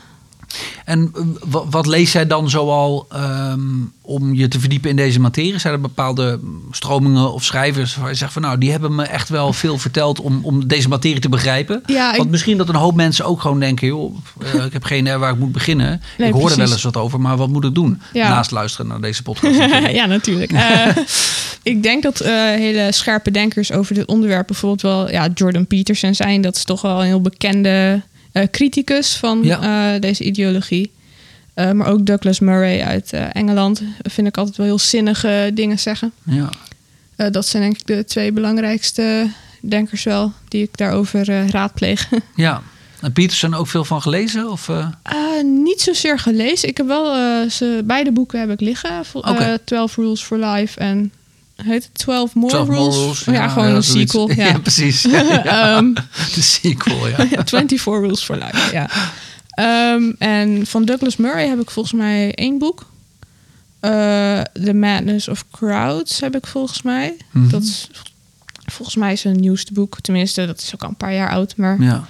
En eh, wa- wat lees jij dan zoal ehm, om je te verdiepen in deze materie? Zijn er bepaalde stromingen of schrijvers waar je zegt van nou, die hebben me echt wel veel verteld om, om deze materie te begrijpen? Ja, ik- Want misschien dat een hoop mensen ook gewoon denken, joh, eh, ik heb geen idee waar ik moet beginnen. Nee, ik hoor er wel eens wat over, maar wat moet ik doen? Ja. Naast luisteren naar deze podcast. natuurlijk. ja, natuurlijk. Eh, ik denk dat hele scherpe denkers over dit onderwerp bijvoorbeeld wel ja, Jordan Peterson zijn. Dat is toch wel een heel bekende criticus van Ja. eh, deze ideologie. Eh, maar ook Douglas Murray uit eh, Engeland vind ik altijd wel heel zinnige dingen zeggen. ja. Eh, dat zijn denk ik de twee belangrijkste denkers wel die ik daarover eh, raadpleeg. ja. En Peterson ook veel van gelezen? Of, eh? Eh, niet zozeer gelezen. Ik heb wel eh, ze, beide boeken heb ik liggen. Eh, 12 Rules for Life en heet het 12 More 12 Rules? More Rules, Oh, ja, gewoon een sequel. Ja. Ja, precies. Ehm, De sequel, ja. ja, 24 Rules for Life. Ja. Ehm, en van Douglas Murray heb ik volgens mij één boek. Eh, The Madness of Crowds heb ik volgens mij. Mhm. Dat is volgens mij zijn nieuwste boek. Tenminste, dat is ook al een paar jaar oud. Maar ja.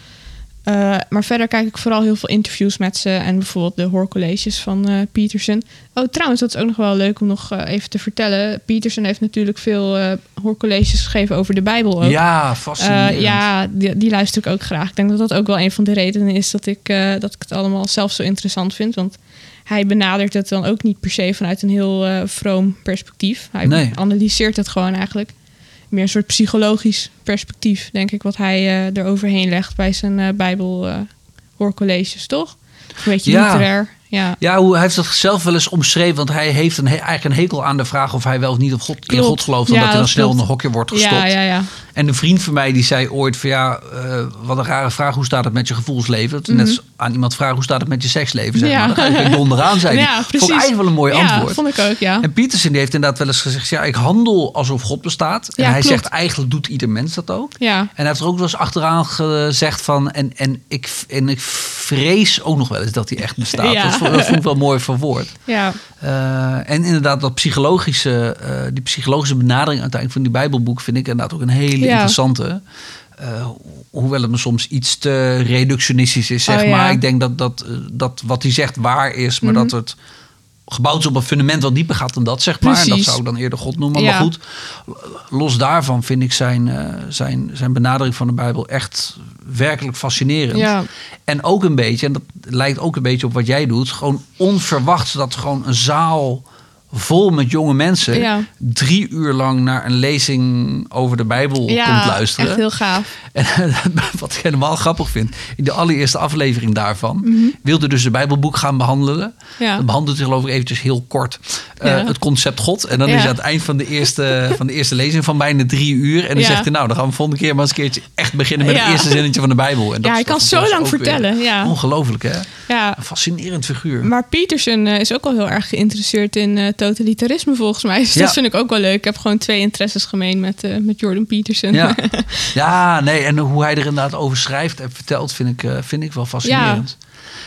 Eh, maar verder kijk ik vooral heel veel interviews met ze en bijvoorbeeld de hoorcolleges van eh Peterson. Oh, trouwens, dat is ook nog wel leuk om nog eh, even te vertellen. Peterson heeft natuurlijk veel hoorcolleges gegeven over de Bijbel ook. Ja, fascinerend. ja, die, die luister ik ook graag. Ik denk dat dat ook wel een van de redenen is dat ik, dat ik het allemaal zelf zo interessant vind. Want hij benadert het dan ook niet per se vanuit een heel vroom perspectief. Hij Nee. analyseert het gewoon eigenlijk. Meer een soort psychologisch perspectief, denk ik, wat hij eh eroverheen legt bij zijn eh Bijbel eh, hoorcolleges, toch? Een beetje Ja. literair. Ja. Ja, hoe, hij heeft dat zelf wel eens omschreven. Want hij heeft een, he- eigenlijk een hekel aan de vraag of hij wel of niet op God, in. God gelooft. Ja, Omdat hij dan snel in een hokje wordt gestopt. Ja, ja, ja. En een vriend van mij die zei ooit van ja, eh, wat een rare vraag. Hoe staat het met je gevoelsleven? Dat is Net als aan iemand vragen hoe staat het met je seksleven. Zeg Mhm. Ja. maar. Dan ga je onderaan zijn. Ja, Vond ik precies. eigenlijk wel een mooi ja, antwoord. vond ik ook, ja. En Pietersen die heeft inderdaad wel eens gezegd... ja, ik handel alsof God bestaat. En Ja, hij klopt. zegt eigenlijk doet ieder mens dat ook. Ja, En hij heeft er ook wel eens achteraan gezegd van... en, en, ik, en ik vrees ook nog wel eens dat hij echt bestaat. Dat, vond, ik wel mooi verwoord. ja. Eh, en inderdaad, dat psychologische, eh, die psychologische benadering uiteindelijk van die Bijbelboek vind ik inderdaad ook een hele Ja. interessante. Eh, hoewel het me soms iets te reductionistisch is, zeg Oh, ja. maar. Ik denk dat, dat, dat wat hij zegt waar is, maar Mhm. dat het gebouwd is op een fundament wat dieper gaat dan dat, zeg maar. En dat Precies. zou ik dan eerder God noemen. Ja. Maar goed, los daarvan vind ik zijn, zijn, zijn benadering van de Bijbel echt werkelijk fascinerend. ja. En ook een beetje, en dat lijkt ook een beetje op wat jij doet, gewoon onverwachts dat gewoon een zaal vol met jonge mensen Ja. drie uur lang naar een lezing over de Bijbel komt Ja, luisteren. echt heel gaaf. En wat ik helemaal grappig vind, in de allereerste aflevering daarvan Mhm. wilde dus de Bijbelboek gaan behandelen. Ja. Dan behandelt geloof ik eventjes heel kort eh, Ja. het concept God. En dan Ja. is hij aan het eind van de, eerste, van de eerste lezing van bijna drie uur. En dan Ja. zegt hij, nou dan gaan we volgende keer maar eens een keertje echt beginnen met Ja. het eerste zinnetje van de Bijbel. En dat Ja, hij toch kan zo lang vertellen, ja. Ongelooflijk hè? Ja, Een fascinerend figuur. Maar Peterson eh, is ook al heel erg geïnteresseerd in eh, totalitarisme volgens mij. Dus Ja. dat vind ik ook wel leuk. Ik heb gewoon twee interesses gemeen met, eh, met Jordan Peterson. Ja. ja, nee, en hoe hij er inderdaad over schrijft en vertelt, vind ik, eh, vind ik wel fascinerend.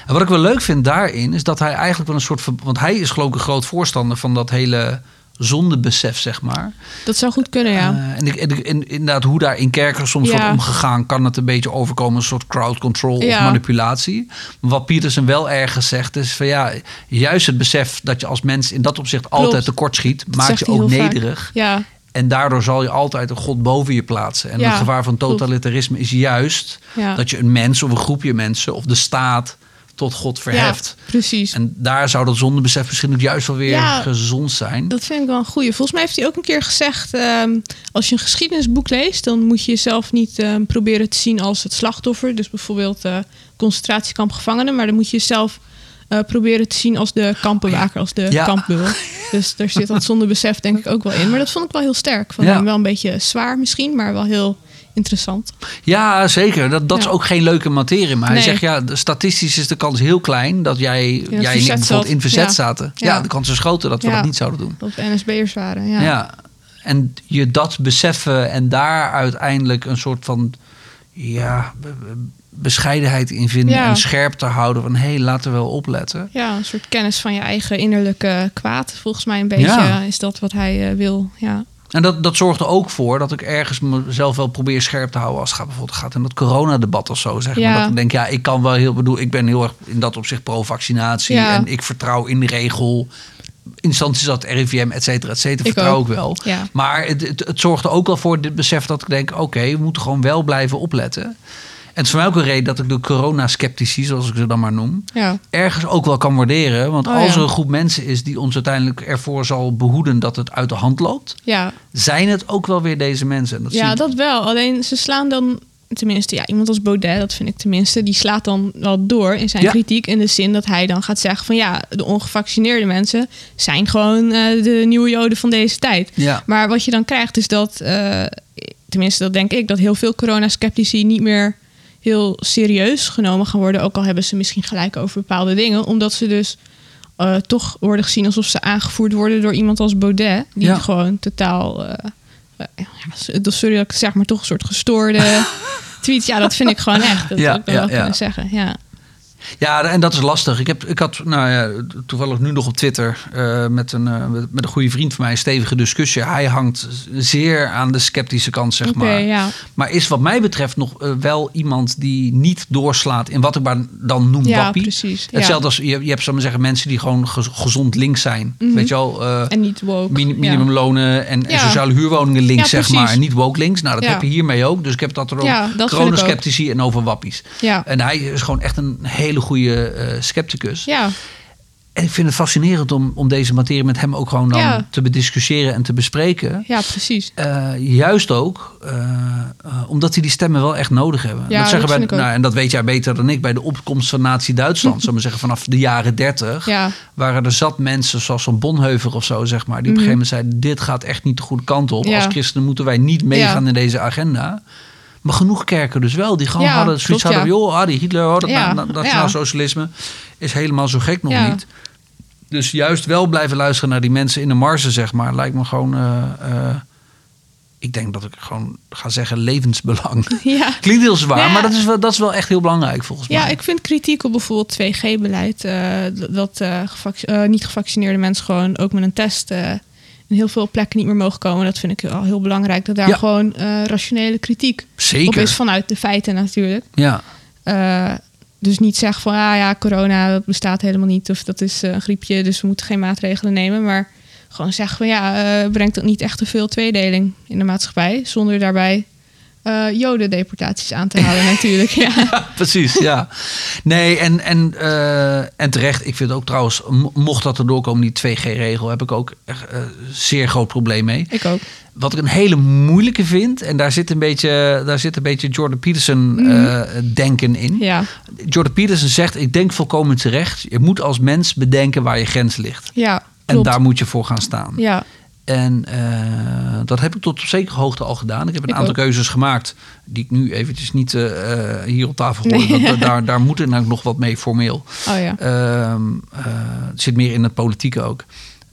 En wat ik wel leuk vind daarin, is dat hij eigenlijk wel een soort van. Want hij is geloof ik een groot voorstander van dat hele zondebesef, zeg maar. Dat zou goed kunnen, ja. Eh, en, ik, en, inderdaad, hoe daar in kerken soms Ja. wordt omgegaan, kan het een beetje overkomen een soort crowd control of manipulatie. Maar wat Pietersen wel ergens zegt, is van ja, juist het besef dat je als mens in dat opzicht altijd tekortschiet, maakt zegt je ook vaak. nederig. ja, En daardoor zal je altijd een God boven je plaatsen. En Ja, het gevaar van totalitarisme is juist Ja. dat je een mens of een groepje mensen of de staat tot God verheft. ja, precies. En daar zou dat zondebesef misschien ook juist wel weer Ja, gezond zijn. Dat vind ik wel een goeie. Volgens mij heeft hij ook een keer gezegd... ehm, als je een geschiedenisboek leest... dan moet je jezelf niet ehm, proberen te zien als het slachtoffer. Dus bijvoorbeeld eh concentratiekampgevangenen. Maar dan moet je jezelf eh, proberen te zien als de kampbewaker. Als de Ja. kampbul. Dus daar zit dat zonder besef denk ik ook wel in. Maar dat vond ik wel heel sterk. Van Ja. hem wel een beetje zwaar misschien... maar wel heel interessant. Ja, zeker. Dat, dat is ook geen leuke materie. Maar hij zegt, ja, de- statistisch is de kans heel klein dat jij, jij verzet bijvoorbeeld in verzet Ja. zaten. Ja. De kans is groter dat we dat niet zouden doen. Dat we NSB'ers waren, ja. Ja. En je dat beseffen en daar uiteindelijk een soort van ja, be- be- bescheidenheid in vinden Ja. en scherp te houden van hé, hey, laten we wel opletten. Ja, een soort kennis van je eigen innerlijke kwaad. Volgens mij een beetje Ja. is dat wat hij eh, wil. Ja. En dat, dat zorgt er ook voor dat ik ergens mezelf wel probeer scherp te houden als het gaat bijvoorbeeld gaat in dat coronadebat of zo. Zeg maar. Ja. Dat ik denk, ja, ik kan wel heel bedoel, ik ben heel erg in dat opzicht pro-vaccinatie Ja. en ik vertrouw in de regel instanties als het RIVM, et cetera, et cetera, Ik vertrouw ook. ik wel. Ja. Maar het, het, het zorgt er ook wel voor dit besef dat ik denk, oké, we moeten gewoon wel blijven opletten. En het is voor mij ook een reden dat ik de corona-sceptici, zoals ik ze dan maar noem, Ja. ergens ook wel kan waarderen. Want Oh, als er een groep mensen is die ons uiteindelijk ervoor zal behoeden dat het uit de hand loopt, Ja. zijn het ook wel weer deze mensen. En dat ja, dat wel. Alleen ze slaan dan, tenminste, ja, iemand als Baudet, dat vind ik tenminste, die slaat dan wel door in zijn Ja. kritiek. In de zin dat hij dan gaat zeggen van ja, de ongevaccineerde mensen zijn gewoon eh, de nieuwe joden van deze tijd. Ja. Maar wat je dan krijgt is dat, eh, tenminste dat denk ik, dat heel veel coronasceptici niet meer heel serieus genomen gaan worden. Ook al hebben ze misschien gelijk over bepaalde dingen. Omdat ze dus eh, toch worden gezien alsof ze aangevoerd worden door iemand als Baudet. Die Ja. gewoon totaal, eh, ja, sorry dat ik zeg, maar toch een soort gestoorde tweet. Ja, dat vind ik gewoon echt. Dat Ja, ik wel ja, ja. kunnen zeggen. Ja. Ja, en dat is lastig. Ik, heb, ik had nou ja, toevallig nu nog op Twitter eh, met, een, eh, met- een goede vriend van mij een stevige discussie. Hij hangt zeer aan de sceptische kant, zeg maar. ja. Maar is wat mij betreft nog eh, wel iemand die niet doorslaat in wat ik maar dan noem Ja, wappie. precies. Ja. Hetzelfde als je, je hebt, zal maar zeggen, mensen die gewoon gez- gezond links zijn. Mhm. Weet je wel, En niet woke. Ja. minimumlonen en, sociale huurwoningen links, zeg maar. En niet woke links. Nou, dat heb je hiermee ook. Dus ik heb dat er ook. Ja, dat en over wappies. Ja. En hij is gewoon echt een hele goede eh, scepticus. Ja, En ik vind het fascinerend om, om deze materie met hem ook gewoon dan Ja. te bediscussiëren en te bespreken. ja, precies. Eh, juist ook eh, omdat hij die stemmen wel echt nodig hebben. Ja, dat zeggen dat bij, nou, en dat weet jij beter dan ik. Bij de opkomst van Nazi-Duitsland, zullen we zeggen vanaf de jaren 30, Ja. waren er zat mensen zoals zo'n Bonheuver of zo, zeg maar, die op een gegeven moment zeiden: dit gaat echt niet de goede kant op. Mhm. Als christenen moeten wij niet meegaan in deze agenda. Maar genoeg kerken dus wel. Die gewoon Ja, hadden zoiets klopt, hadden, ja. joh, ah, die Hitler, oh, dat Ja, na- na- nationaal ja. socialisme is helemaal zo gek nog Ja. niet. Dus juist wel blijven luisteren naar die mensen in de marge, zeg maar, lijkt me gewoon. eh, eh, ik denk dat ik gewoon ga zeggen levensbelang. Ja. Klinkt heel zwaar, Ja. maar dat is, wel, dat is wel echt heel belangrijk volgens Ja, mij. ik vind kritiek op bijvoorbeeld 2G-beleid. eh, dat gevac- eh, niet-gevaccineerde mensen gewoon ook met een test heel veel plekken niet meer mogen komen. Dat vind ik al heel belangrijk. Dat daar Ja. gewoon eh, rationele kritiek op Zeker. is vanuit de feiten natuurlijk. Ja. Eh, dus niet zeggen van ah ja, corona dat bestaat helemaal niet. Of dat is eh, een griepje, dus we moeten geen maatregelen nemen. Maar gewoon zeggen van ja, brengt dat niet echt te veel tweedeling in de maatschappij. Zonder daarbij eh jodendeportaties aan te halen natuurlijk. Ja. Precies, ja. Nee, en, en, eh, en terecht. Ik vind ook trouwens, mo- mocht dat er doorkomen, die 2G-regel, heb ik ook echt eh, zeer groot probleem mee. Ik ook. Wat ik een hele moeilijke vind, en daar zit een beetje, daar zit een beetje Jordan Peterson eh, denken in. Ja, Jordan Peterson zegt, ik denk volkomen terecht, je moet als mens bedenken waar je grens ligt. ja En klopt. daar moet je voor gaan staan. Ja, En eh, dat heb ik tot op zekere hoogte al gedaan. Ik heb een Ik aantal ook. keuzes gemaakt die ik nu eventjes niet eh, eh, hier op tafel gooi. Want da- daar, daar moet er namelijk nog wat mee formeel. oh ja. Ehm, eh, het zit meer in het politieke ook.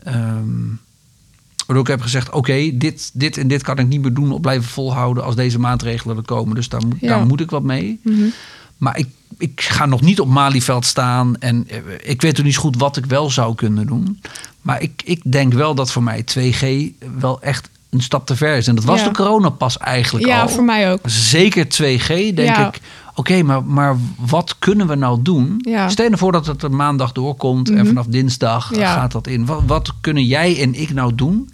Ehm, waardoor ik heb gezegd, oké, dit, dit en dit kan ik niet meer doen of blijven volhouden als deze maatregelen er komen. Dus daar moet, Ja. daar moet ik wat mee. Mhm. Maar ik, ik ga nog niet op Malieveld staan. En eh, ik weet ook niet zo goed wat ik wel zou kunnen doen. Maar ik, ik denk wel dat voor mij 2G wel echt een stap te ver is. En dat was Ja. de coronapas eigenlijk Ja, al. voor mij ook. Zeker 2G, denk Ja. ik. Oké, maar, maar wat kunnen we nou doen? Ja. Stel je voor dat het er maandag doorkomt en Mhm. vanaf dinsdag Ja. gaat dat in. Wat, wat kunnen jij en ik nou doen?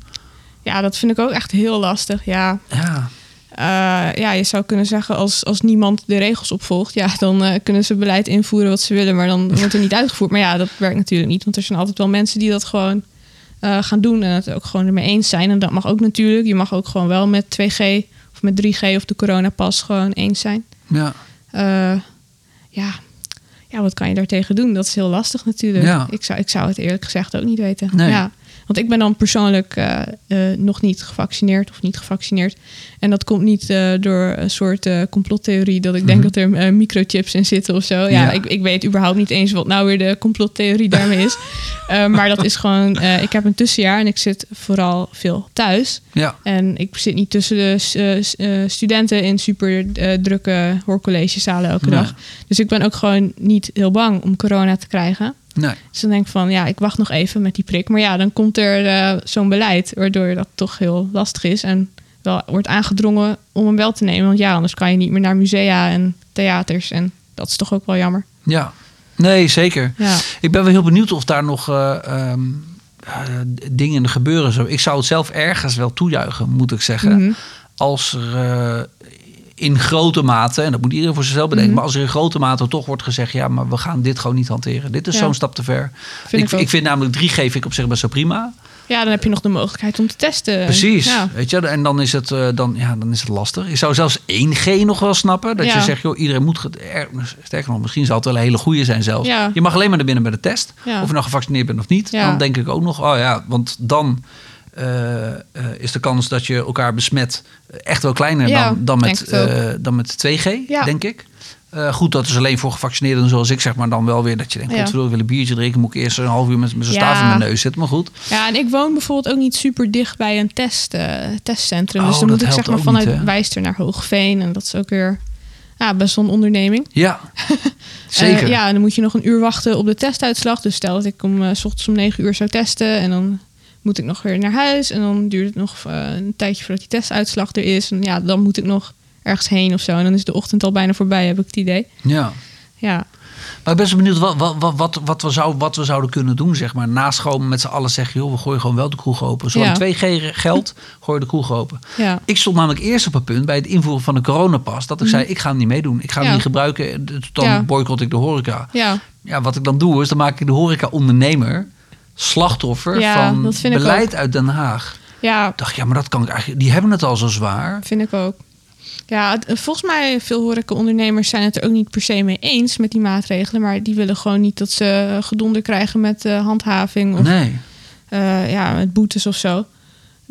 Ja, dat vind ik ook echt heel lastig. Ja, Ja, ja, je zou kunnen zeggen, als, als niemand de regels opvolgt, ja, dan eh, kunnen ze beleid invoeren wat ze willen, maar dan wordt er niet uitgevoerd. Maar ja, dat werkt natuurlijk niet, want er zijn altijd wel mensen die dat gewoon eh, gaan doen en het ook gewoon ermee eens zijn. En dat mag ook natuurlijk. Je mag ook gewoon wel met 2G of met 3G of de coronapas gewoon eens zijn. ja. Eh, ja. ja, wat kan je daartegen doen? Dat is heel lastig natuurlijk. Ja. Ik, zou, ik zou het eerlijk gezegd ook niet weten. Nee. Ja. Want ik ben dan persoonlijk eh, eh, nog niet gevaccineerd of niet gevaccineerd. En dat komt niet eh, door een soort complottheorie dat ik denk Mhm. dat er microchips in zitten of zo. Ja, Ja. Ik, ik weet überhaupt niet eens wat nou weer de complottheorie daarmee is. Maar dat is gewoon, ik heb een tussenjaar en ik zit vooral veel thuis. ja. En ik zit niet tussen de studenten in super drukke hoorcollegezalen elke dag. Dus ik ben ook gewoon niet heel bang om corona te krijgen. Nee. Dus dan denk ik van, ja, ik wacht nog even met die prik. Maar ja, dan komt er eh, zo'n beleid waardoor dat toch heel lastig is. En wel wordt aangedrongen om hem wel te nemen. Want ja, anders kan je niet meer naar musea en theaters. En dat is toch ook wel jammer. Ja. Nee, zeker. Ja, Ik ben wel heel benieuwd of daar nog eh, ehm, eh, dingen gebeuren. Zo. Ik zou het zelf ergens wel toejuichen, moet ik zeggen. Mhm. Als er in grote mate, en dat moet iedereen voor zichzelf bedenken, Mhm. maar als er in grote mate toch wordt gezegd: ja, maar we gaan dit gewoon niet hanteren. Dit is Ja. zo'n stap te ver. Vind ik, ik vind namelijk 3G vind ik op zich best wel prima. ja, dan heb je nog de mogelijkheid om te testen. Precies. Ja. Weet je, en dan is, het, eh, dan, ja, dan is het lastig. Ik zou zelfs 1G nog wel snappen. Dat je zegt, joh, iedereen moet... er- Sterker nog, misschien zal het wel een hele goede zijn zelfs. Ja. Je mag alleen maar naar binnen bij de test. Of je nou gevaccineerd bent of niet. Dan denk ik ook nog, oh ja, want dan... eh, eh, is de kans dat je elkaar besmet echt wel kleiner Ja, dan, dan, met, eh, dan met 2G, Ja. denk ik. Goed, dat is alleen voor gevaccineerden zoals ik, zeg maar dan wel weer dat je denkt, Ja. wil een biertje drinken, moet ik eerst een half uur met, met Ja. staaf in mijn neus zitten. Maar goed, Ja, en ik woon bijvoorbeeld ook niet super dicht bij een test, testcentrum. Oh, dus dan dat moet ik zeg maar niet, vanuit? Wijster naar Hoogveen. En dat is ook weer ja, best wel een onderneming. ja, zeker. Ja, en dan moet je nog een uur wachten op de testuitslag. Dus stel dat ik om s ochtends om negen uur zou testen. En dan moet ik nog weer naar huis. En dan duurt het nog eh, een tijdje voordat die testuitslag er is. En ja, dan moet ik nog ergens heen of zo. En dan is de ochtend al bijna voorbij, heb ik het idee. ja. Ja, Maar ik ben zo benieuwd wat, wat, wat, wat, wat, we zou, wat we zouden kunnen doen, zeg maar. Naast gewoon met z'n allen zeggen, joh, we gooien gewoon wel de kroeg open. Zolang Ja. 2G geld, gooi de kroeg open. ja. Ik stond namelijk eerst op het punt bij het invoeren van de coronapas... dat ik zei, ik ga hem niet meedoen. Ik ga hem Mhm. Ja. niet gebruiken. Dus Dan boycott ik de horeca. ja. Ja, wat ik dan doe, is dan maak ik de horeca-ondernemer... slachtoffer Ja, van beleid uit Den Haag. ja, Ik dacht, ja, maar dat kan ik eigenlijk... Die hebben het al zo zwaar. Vind ik ook. Ja, volgens mij veel horeca-ondernemers zijn het er ook niet per se mee eens met die maatregelen. Maar die willen gewoon niet dat ze gedonder krijgen met eh, handhaving of Nee. eh, ja, met boetes of zo.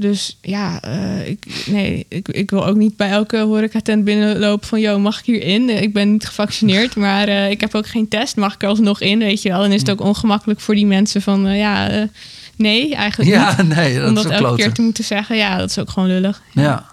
Dus ja, eh, ik, nee, ik, ik wil ook niet bij elke horecatent binnenlopen van... ...joh, mag ik hier in? Eh, Ik ben niet gevaccineerd, maar eh, ik heb ook geen test. Mag ik er alsnog in, weet je wel? En is het ook ongemakkelijk voor die mensen van... eh, ja, nee, eigenlijk Ja, niet. nee, dat Om dat elke kloten. keer te moeten zeggen, ja, dat is ook gewoon lullig. Ja.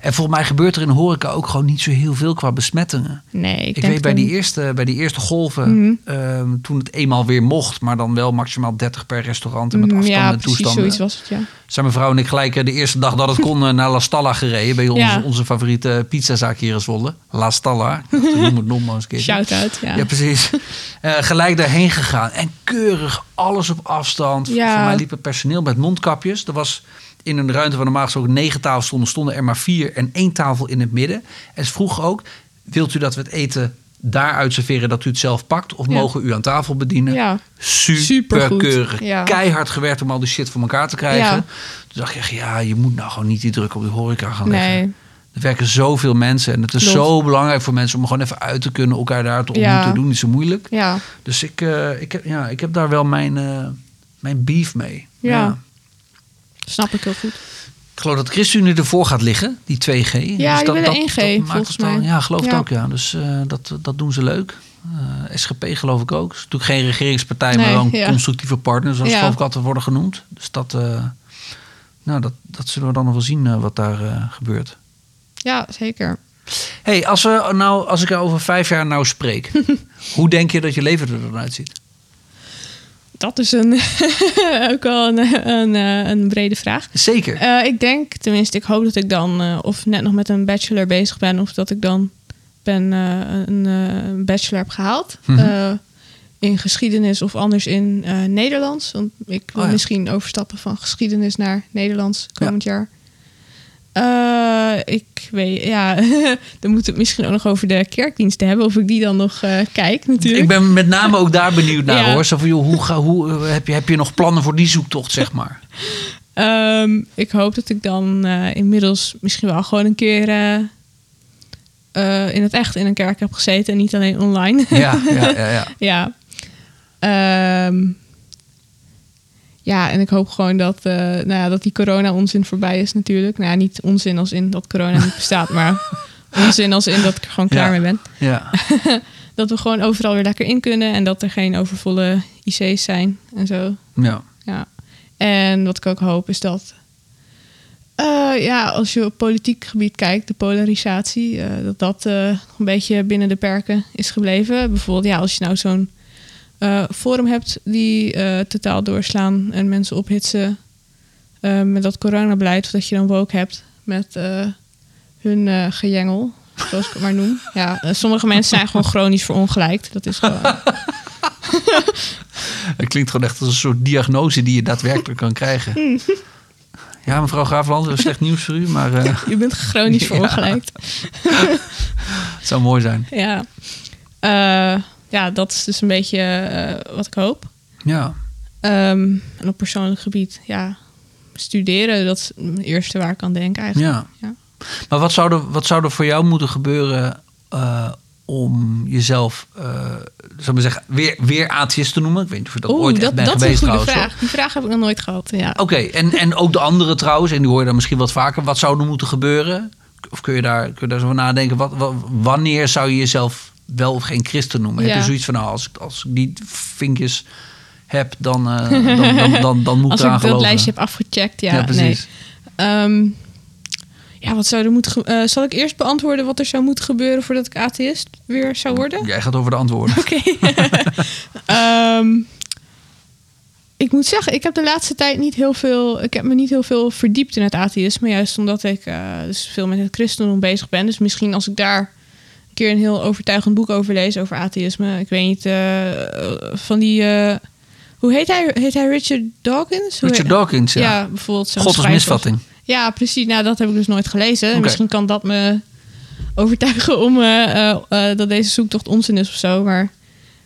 En volgens mij gebeurt er in horeca ook gewoon niet zo heel veel qua besmettingen. Nee, ik, Ik, weet bij die, eerste, bij die eerste golven, Mhm. ehm, toen het eenmaal weer mocht, maar dan wel maximaal 30 per restaurant en met Mm, afstand ja, en precies, toestanden. zoiets was het, ja. Zijn mijn vrouw en ik gelijk eh, de eerste dag dat het kon eh, naar La Stalla gereden. Bij onze, Ja. onze favoriete pizzazaak hier in Zwolle. La Stalla. Noem het nog maar eens een keer. Shout-out, ja. Ja, precies. Eh, gelijk daarheen gegaan. En keurig alles op afstand. Ja. Voor mij liep het personeel met mondkapjes. Er was in een ruimte waar normaal gesproken negen tafels stonden, stonden er maar vier en één tafel in het midden. En ze vroegen ook, wilt u dat we het eten daaruit serveren dat u het zelf pakt? Of Ja. mogen u aan tafel bedienen? Ja. Super keurig. ja. Keihard gewerkt om al die shit voor elkaar te krijgen. Ja. Toen dacht ik echt, ja, je moet nou gewoon niet die druk op de horeca gaan leggen. Nee. Er werken zoveel mensen en het is zo belangrijk voor mensen om gewoon even uit te kunnen, elkaar daar te Ja. ontmoeten. Doen niet zo moeilijk. Ja. Dus ik, eh, ik, heb, ja, ik heb daar wel mijn, eh, mijn beef mee. Ja. Snap ik heel goed. Ik geloof dat ChristenUnie ervoor gaat liggen, die 2G. Ja, die willen 1G, maakt volgens het dan- mij. Ja, geloof het Ja. ook, ja. Dus eh, dat, dat doen ze leuk. Eh, SGP geloof ik ook. Het is natuurlijk geen regeringspartij, maar wel een ja. constructieve partner, zoals Ja. geloof ik altijd worden genoemd. Dus dat, eh, nou, dat, dat zullen we dan nog wel zien wat daar gebeurt. Ja, zeker. hey, als, we nou, als ik er over vijf jaar nou spreek, hoe denk je dat je leven er dan uitziet? Dat is een, ook wel een, een, eh, een brede vraag. Zeker. Eh, ik denk, tenminste, ik hoop dat ik dan eh, of net nog met een bachelor bezig ben, of dat ik dan ben een bachelor heb gehaald. Mhm. in geschiedenis of anders in Nederlands. Want ik wil Oh ja. misschien overstappen van geschiedenis naar Nederlands komend jaar. Eh, ik weet, ja, dan moeten we het misschien ook nog over de kerkdiensten hebben. Of ik die dan nog eh, kijk, natuurlijk. Ik ben met name ook daar benieuwd naar Ja. hoor. Zo van, joh, hoe, ga, hoe eh, heb, je, heb je nog plannen voor die zoektocht, zeg maar? Ehm, ik hoop dat ik dan inmiddels misschien wel gewoon een keer in het echt in een kerk heb gezeten en niet alleen online. Ja, ja, ja. ja. ja. Ehm, ja, en ik hoop gewoon dat, eh, nou ja, dat die corona-onzin voorbij is natuurlijk. Nou ja, niet onzin als in dat corona niet bestaat, maar onzin als in dat ik er gewoon klaar Ja. mee ben. ja. Dat we gewoon overal weer lekker in kunnen en dat er geen overvolle IC's zijn en zo. ja. Ja. En wat ik ook hoop is dat, eh, ja, als je op politiek gebied kijkt, de polarisatie, eh, dat dat een beetje binnen de perken is gebleven. Bijvoorbeeld, ja, als je nou zo'n eh, forum hebt die eh, totaal doorslaan en mensen ophitsen eh, met dat coronabeleid, of dat je dan woke hebt met hun gejengel, zoals ik het maar noem. Ja, sommige mensen zijn gewoon chronisch verongelijkt. Dat is gewoon. Het klinkt gewoon echt als een soort diagnose die je daadwerkelijk kan krijgen. Ja, mevrouw Graafland, is slecht nieuws voor u, maar Je bent chronisch verongelijkt. het zou mooi zijn. Ja. Eh, ja, dat is dus een beetje eh, wat ik hoop. Ja, Ehm, en op persoonlijk gebied, ja, studeren, dat is het eerste waar ik aan denk eigenlijk. ja. Ja. Maar wat zou, er, wat zou er voor jou moeten gebeuren eh, om jezelf, eh zou ik maar zeggen, weer, weer atheïst te noemen? Ik weet niet of je dat Oeh, ooit echt dat, bent dat is een geweest goede trouwens. vraag. Die vraag heb ik nog nooit gehad. Ja. Oké, en, en ook de andere trouwens, en die hoor je dan misschien wat vaker. Wat zou er moeten gebeuren? Of kun je daar, kun je daar zo over nadenken? Wat, wat- wanneer zou je jezelf wel of geen christen noemen? Heb Ja. je zoiets van, nou, als, ik- als ik die vinkjes heb, dan, eh, dan, dan, dan, dan moet Als ik eraan ik dat geloven. lijstje heb afgecheckt, ja. Ja, precies. Nee. Ehm, ja, wat zou er moeten... eh, zal ik eerst beantwoorden wat er zou moeten gebeuren voordat ik atheïst weer zou worden? Jij gaat over de antwoorden. Oké. Ehm, ik moet zeggen, ik heb de laatste tijd niet heel veel. Ik heb me niet heel veel verdiept in het atheïsme. Juist omdat ik eh, dus veel met het christendom bezig ben. Dus misschien als ik daar keer een heel overtuigend boek over lees over atheïsme. Ik weet niet, eh, van die. eh, hoe heet hij? Heet hij Richard Dawkins? Richard Dawkins, ja. Ja, bijvoorbeeld zo'n God als misvatting. Ja, precies. Nou, dat heb ik dus nooit gelezen. Misschien kan dat me overtuigen om eh, dat deze zoektocht onzin is of zo. Maar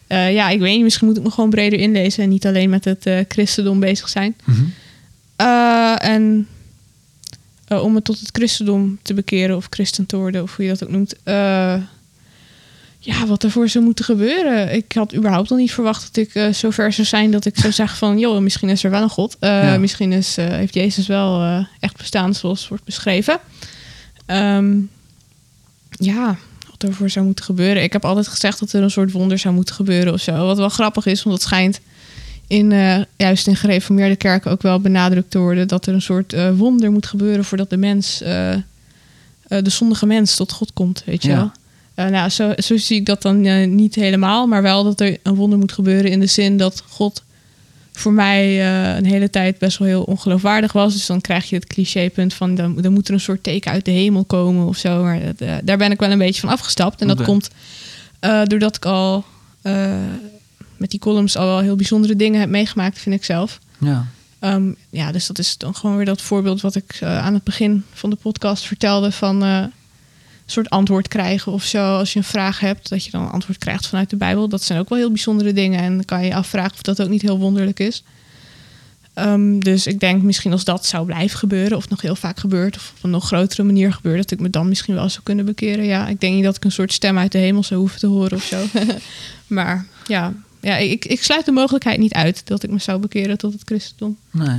ja, ik weet niet. Misschien moet ik me gewoon breder inlezen en niet alleen met het christendom bezig zijn. Mhm. En om me tot het christendom te bekeren of christen te worden, of hoe je dat ook noemt. Ja, wat ervoor zou moeten gebeuren. Ik had überhaupt nog niet verwacht dat ik eh zo ver zou zijn dat ik zou zeggen van... joh, misschien is er wel een God. Eh, Ja. Misschien is, eh, heeft Jezus wel echt bestaan zoals wordt beschreven. Ehm, ja, wat ervoor zou moeten gebeuren. Ik heb altijd gezegd dat er een soort wonder zou moeten gebeuren of zo. Wat wel grappig is, want het schijnt in, juist in gereformeerde kerken ook wel benadrukt te worden... dat er een soort wonder moet gebeuren voordat de mens... de zondige mens tot God komt, weet je Ja. wel. Eh, nou, zo, zo zie ik dat dan eh, niet helemaal, maar wel dat er een wonder moet gebeuren in de zin dat God voor mij eh, een hele tijd best wel heel ongeloofwaardig was. Dus dan krijg je het clichépunt van dan, dan moet er een soort teken uit de hemel komen of zo. Maar dat, daar ben ik wel een beetje van afgestapt. En dat komt doordat ik al met die columns al wel heel bijzondere dingen heb meegemaakt, vind ik zelf. Ja. Ehm, ja, dus dat is dan gewoon weer dat voorbeeld wat ik aan het begin van de podcast vertelde van soort antwoord krijgen of zo. Als je een vraag hebt, dat je dan een antwoord krijgt vanuit de Bijbel. Dat zijn ook wel heel bijzondere dingen en dan kan je je afvragen of dat ook niet heel wonderlijk is. Ehm, dus ik denk misschien als dat zou blijven gebeuren, of nog heel vaak gebeurt, of op een nog grotere manier gebeurt, dat ik me dan misschien wel zou kunnen bekeren. Ja, ik denk niet dat ik een soort stem uit de hemel zou hoeven te horen of zo. maar ja, ja ik, ik sluit de mogelijkheid niet uit dat ik me zou bekeren tot het christendom. Nee.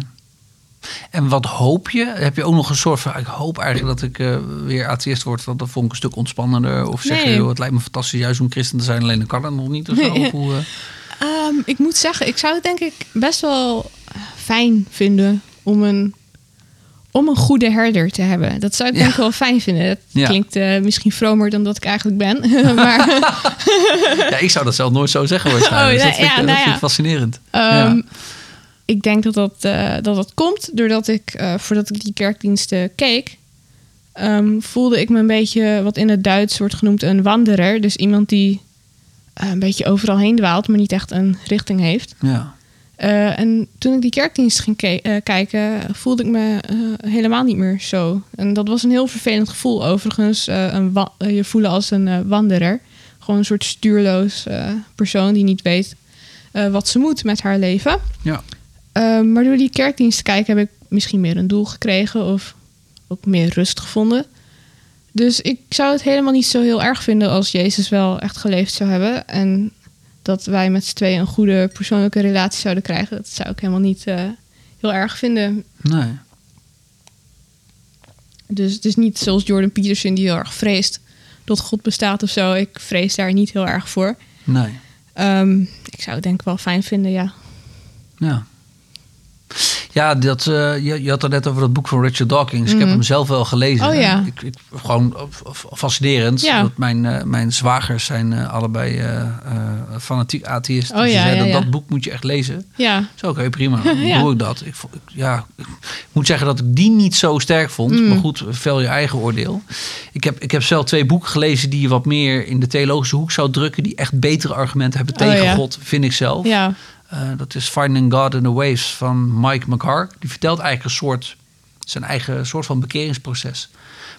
En wat hoop je? Heb je ook nog een soort van... Ik hoop eigenlijk dat ik eh, weer atheïst word. Want dat vond ik een stuk ontspannender. Of zeg je, joh, het lijkt me fantastisch juist om christen te zijn. Alleen dan kan het nog niet of zo. Of hoe, eh, Ehm, ik moet zeggen, ik zou het denk ik best wel fijn vinden om een, om een goede herder te hebben. Dat zou ik Ja. denk ik wel fijn vinden. Ja. klinkt eh, misschien vromer dan dat ik eigenlijk ben. maar ja, ik zou dat zelf nooit zo zeggen waarschijnlijk. Oh, Dus dat ja, vind, ik, ja, dat nou vind ik ja. fascinerend. Ja. Ik denk dat dat, eh, dat dat komt doordat ik, eh, voordat ik die kerkdiensten keek, ehm, voelde ik me een beetje wat in het Duits wordt genoemd een wanderer. Dus iemand die eh, een beetje overal heen dwaalt, maar niet echt een richting heeft. Ja. En toen ik die kerkdienst ging ke- kijken, voelde ik me helemaal niet meer zo. En dat was een heel vervelend gevoel overigens. een je voelen als een wanderer. Gewoon een soort stuurloos persoon die niet weet wat ze moet met haar leven. Ja. Eh, maar door die kerkdienst te kijken heb ik misschien meer een doel gekregen of ook meer rust gevonden. Dus ik zou het helemaal niet zo heel erg vinden als Jezus wel echt geleefd zou hebben. En dat wij met z'n tweeën een goede persoonlijke relatie zouden krijgen. Dat zou ik helemaal niet eh, heel erg vinden. Nee. Dus het is niet zoals Jordan Peterson die heel erg vreest dat God bestaat of zo. Ik vrees daar niet heel erg voor. Nee. Ehm, ik zou het denk ik wel fijn vinden, ja. Ja. Ja, dat, eh, je, je had het net over dat boek van Richard Dawkins. Ik heb hem zelf wel gelezen. Mhm. Oh, ja. Ik, ik, gewoon fascinerend. Ja. Dat mijn, eh, mijn zwagers zijn eh, allebei fanatiek atheïst. Oh, dus ze ja, zeiden, ja. dat boek moet je echt lezen. Ja, Zo, oké, prima. Dan Ja. doe ik dat. Ik, ja, ik moet zeggen dat ik die niet zo sterk vond. Mm. Maar goed, vel je eigen oordeel. Ik heb, ik heb zelf twee boeken gelezen die je wat meer in de theologische hoek zou drukken. Die echt betere argumenten hebben Oh, tegen ja. God, vind ik zelf. ja, Eh, dat is Finding God in the Waves van Mike McHarg. Die vertelt eigenlijk een soort, zijn eigen soort van bekeringsproces.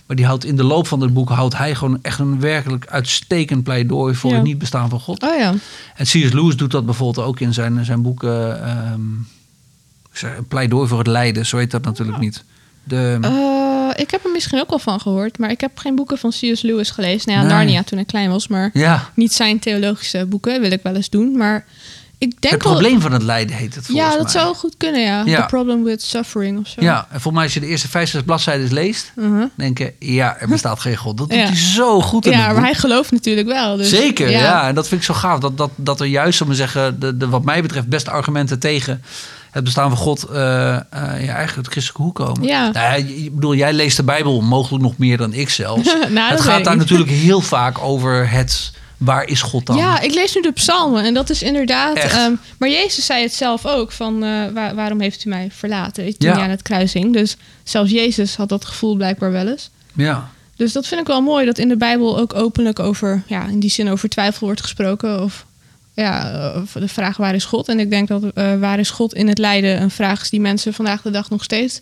Maar die houdt in de loop van het boek houdt hij gewoon echt een werkelijk uitstekend pleidooi voor Ja. het niet bestaan van God. oh ja. En C.S. Lewis doet dat bijvoorbeeld ook in zijn, zijn boek eh, ehm, pleidooi voor het lijden. Zo heet dat natuurlijk niet. De, Eh, ik heb er misschien ook wel van gehoord, maar ik heb geen boeken van C.S. Lewis gelezen. Nou ja, Nee. Narnia toen ik klein was, maar ja, niet zijn theologische boeken wil ik wel eens doen. Maar ik denk het probleem van het lijden heet het volgens Ja, dat mij. zou goed kunnen, ja. Ja. The problem with suffering of zo. Ja, en volgens mij als je de eerste vijf, zes bladzijden leest... Uh-huh. denk je, ja, er bestaat geen God. Dat doet hij zo goed in Ja, maar boek. hij gelooft natuurlijk wel. Dus, Zeker, ja. En dat vind ik zo gaaf. Dat, dat, dat er juist, om te zeggen, de, de, wat mij betreft, beste argumenten tegen het bestaan van God, eh eh ja, eigenlijk het christelijke hoek komen. Ja. Nou, ik bedoel, jij leest de Bijbel mogelijk nog meer dan ik zelfs. Nou, het gaat daar natuurlijk heel vaak over het, waar is God dan? Ja, ik lees nu de psalmen en dat is inderdaad... Ehm, maar Jezus zei het zelf ook, van eh, waar- waarom heeft u mij verlaten? Toen Ja. hij aan het kruis hing. Dus zelfs Jezus had dat gevoel blijkbaar wel eens. ja. Dus dat vind ik wel mooi, dat in de Bijbel ook openlijk over... Ja, in die zin over twijfel wordt gesproken. Of ja, of de vraag waar is God? En ik denk dat eh, waar is God in het lijden een vraag is die mensen vandaag de dag nog steeds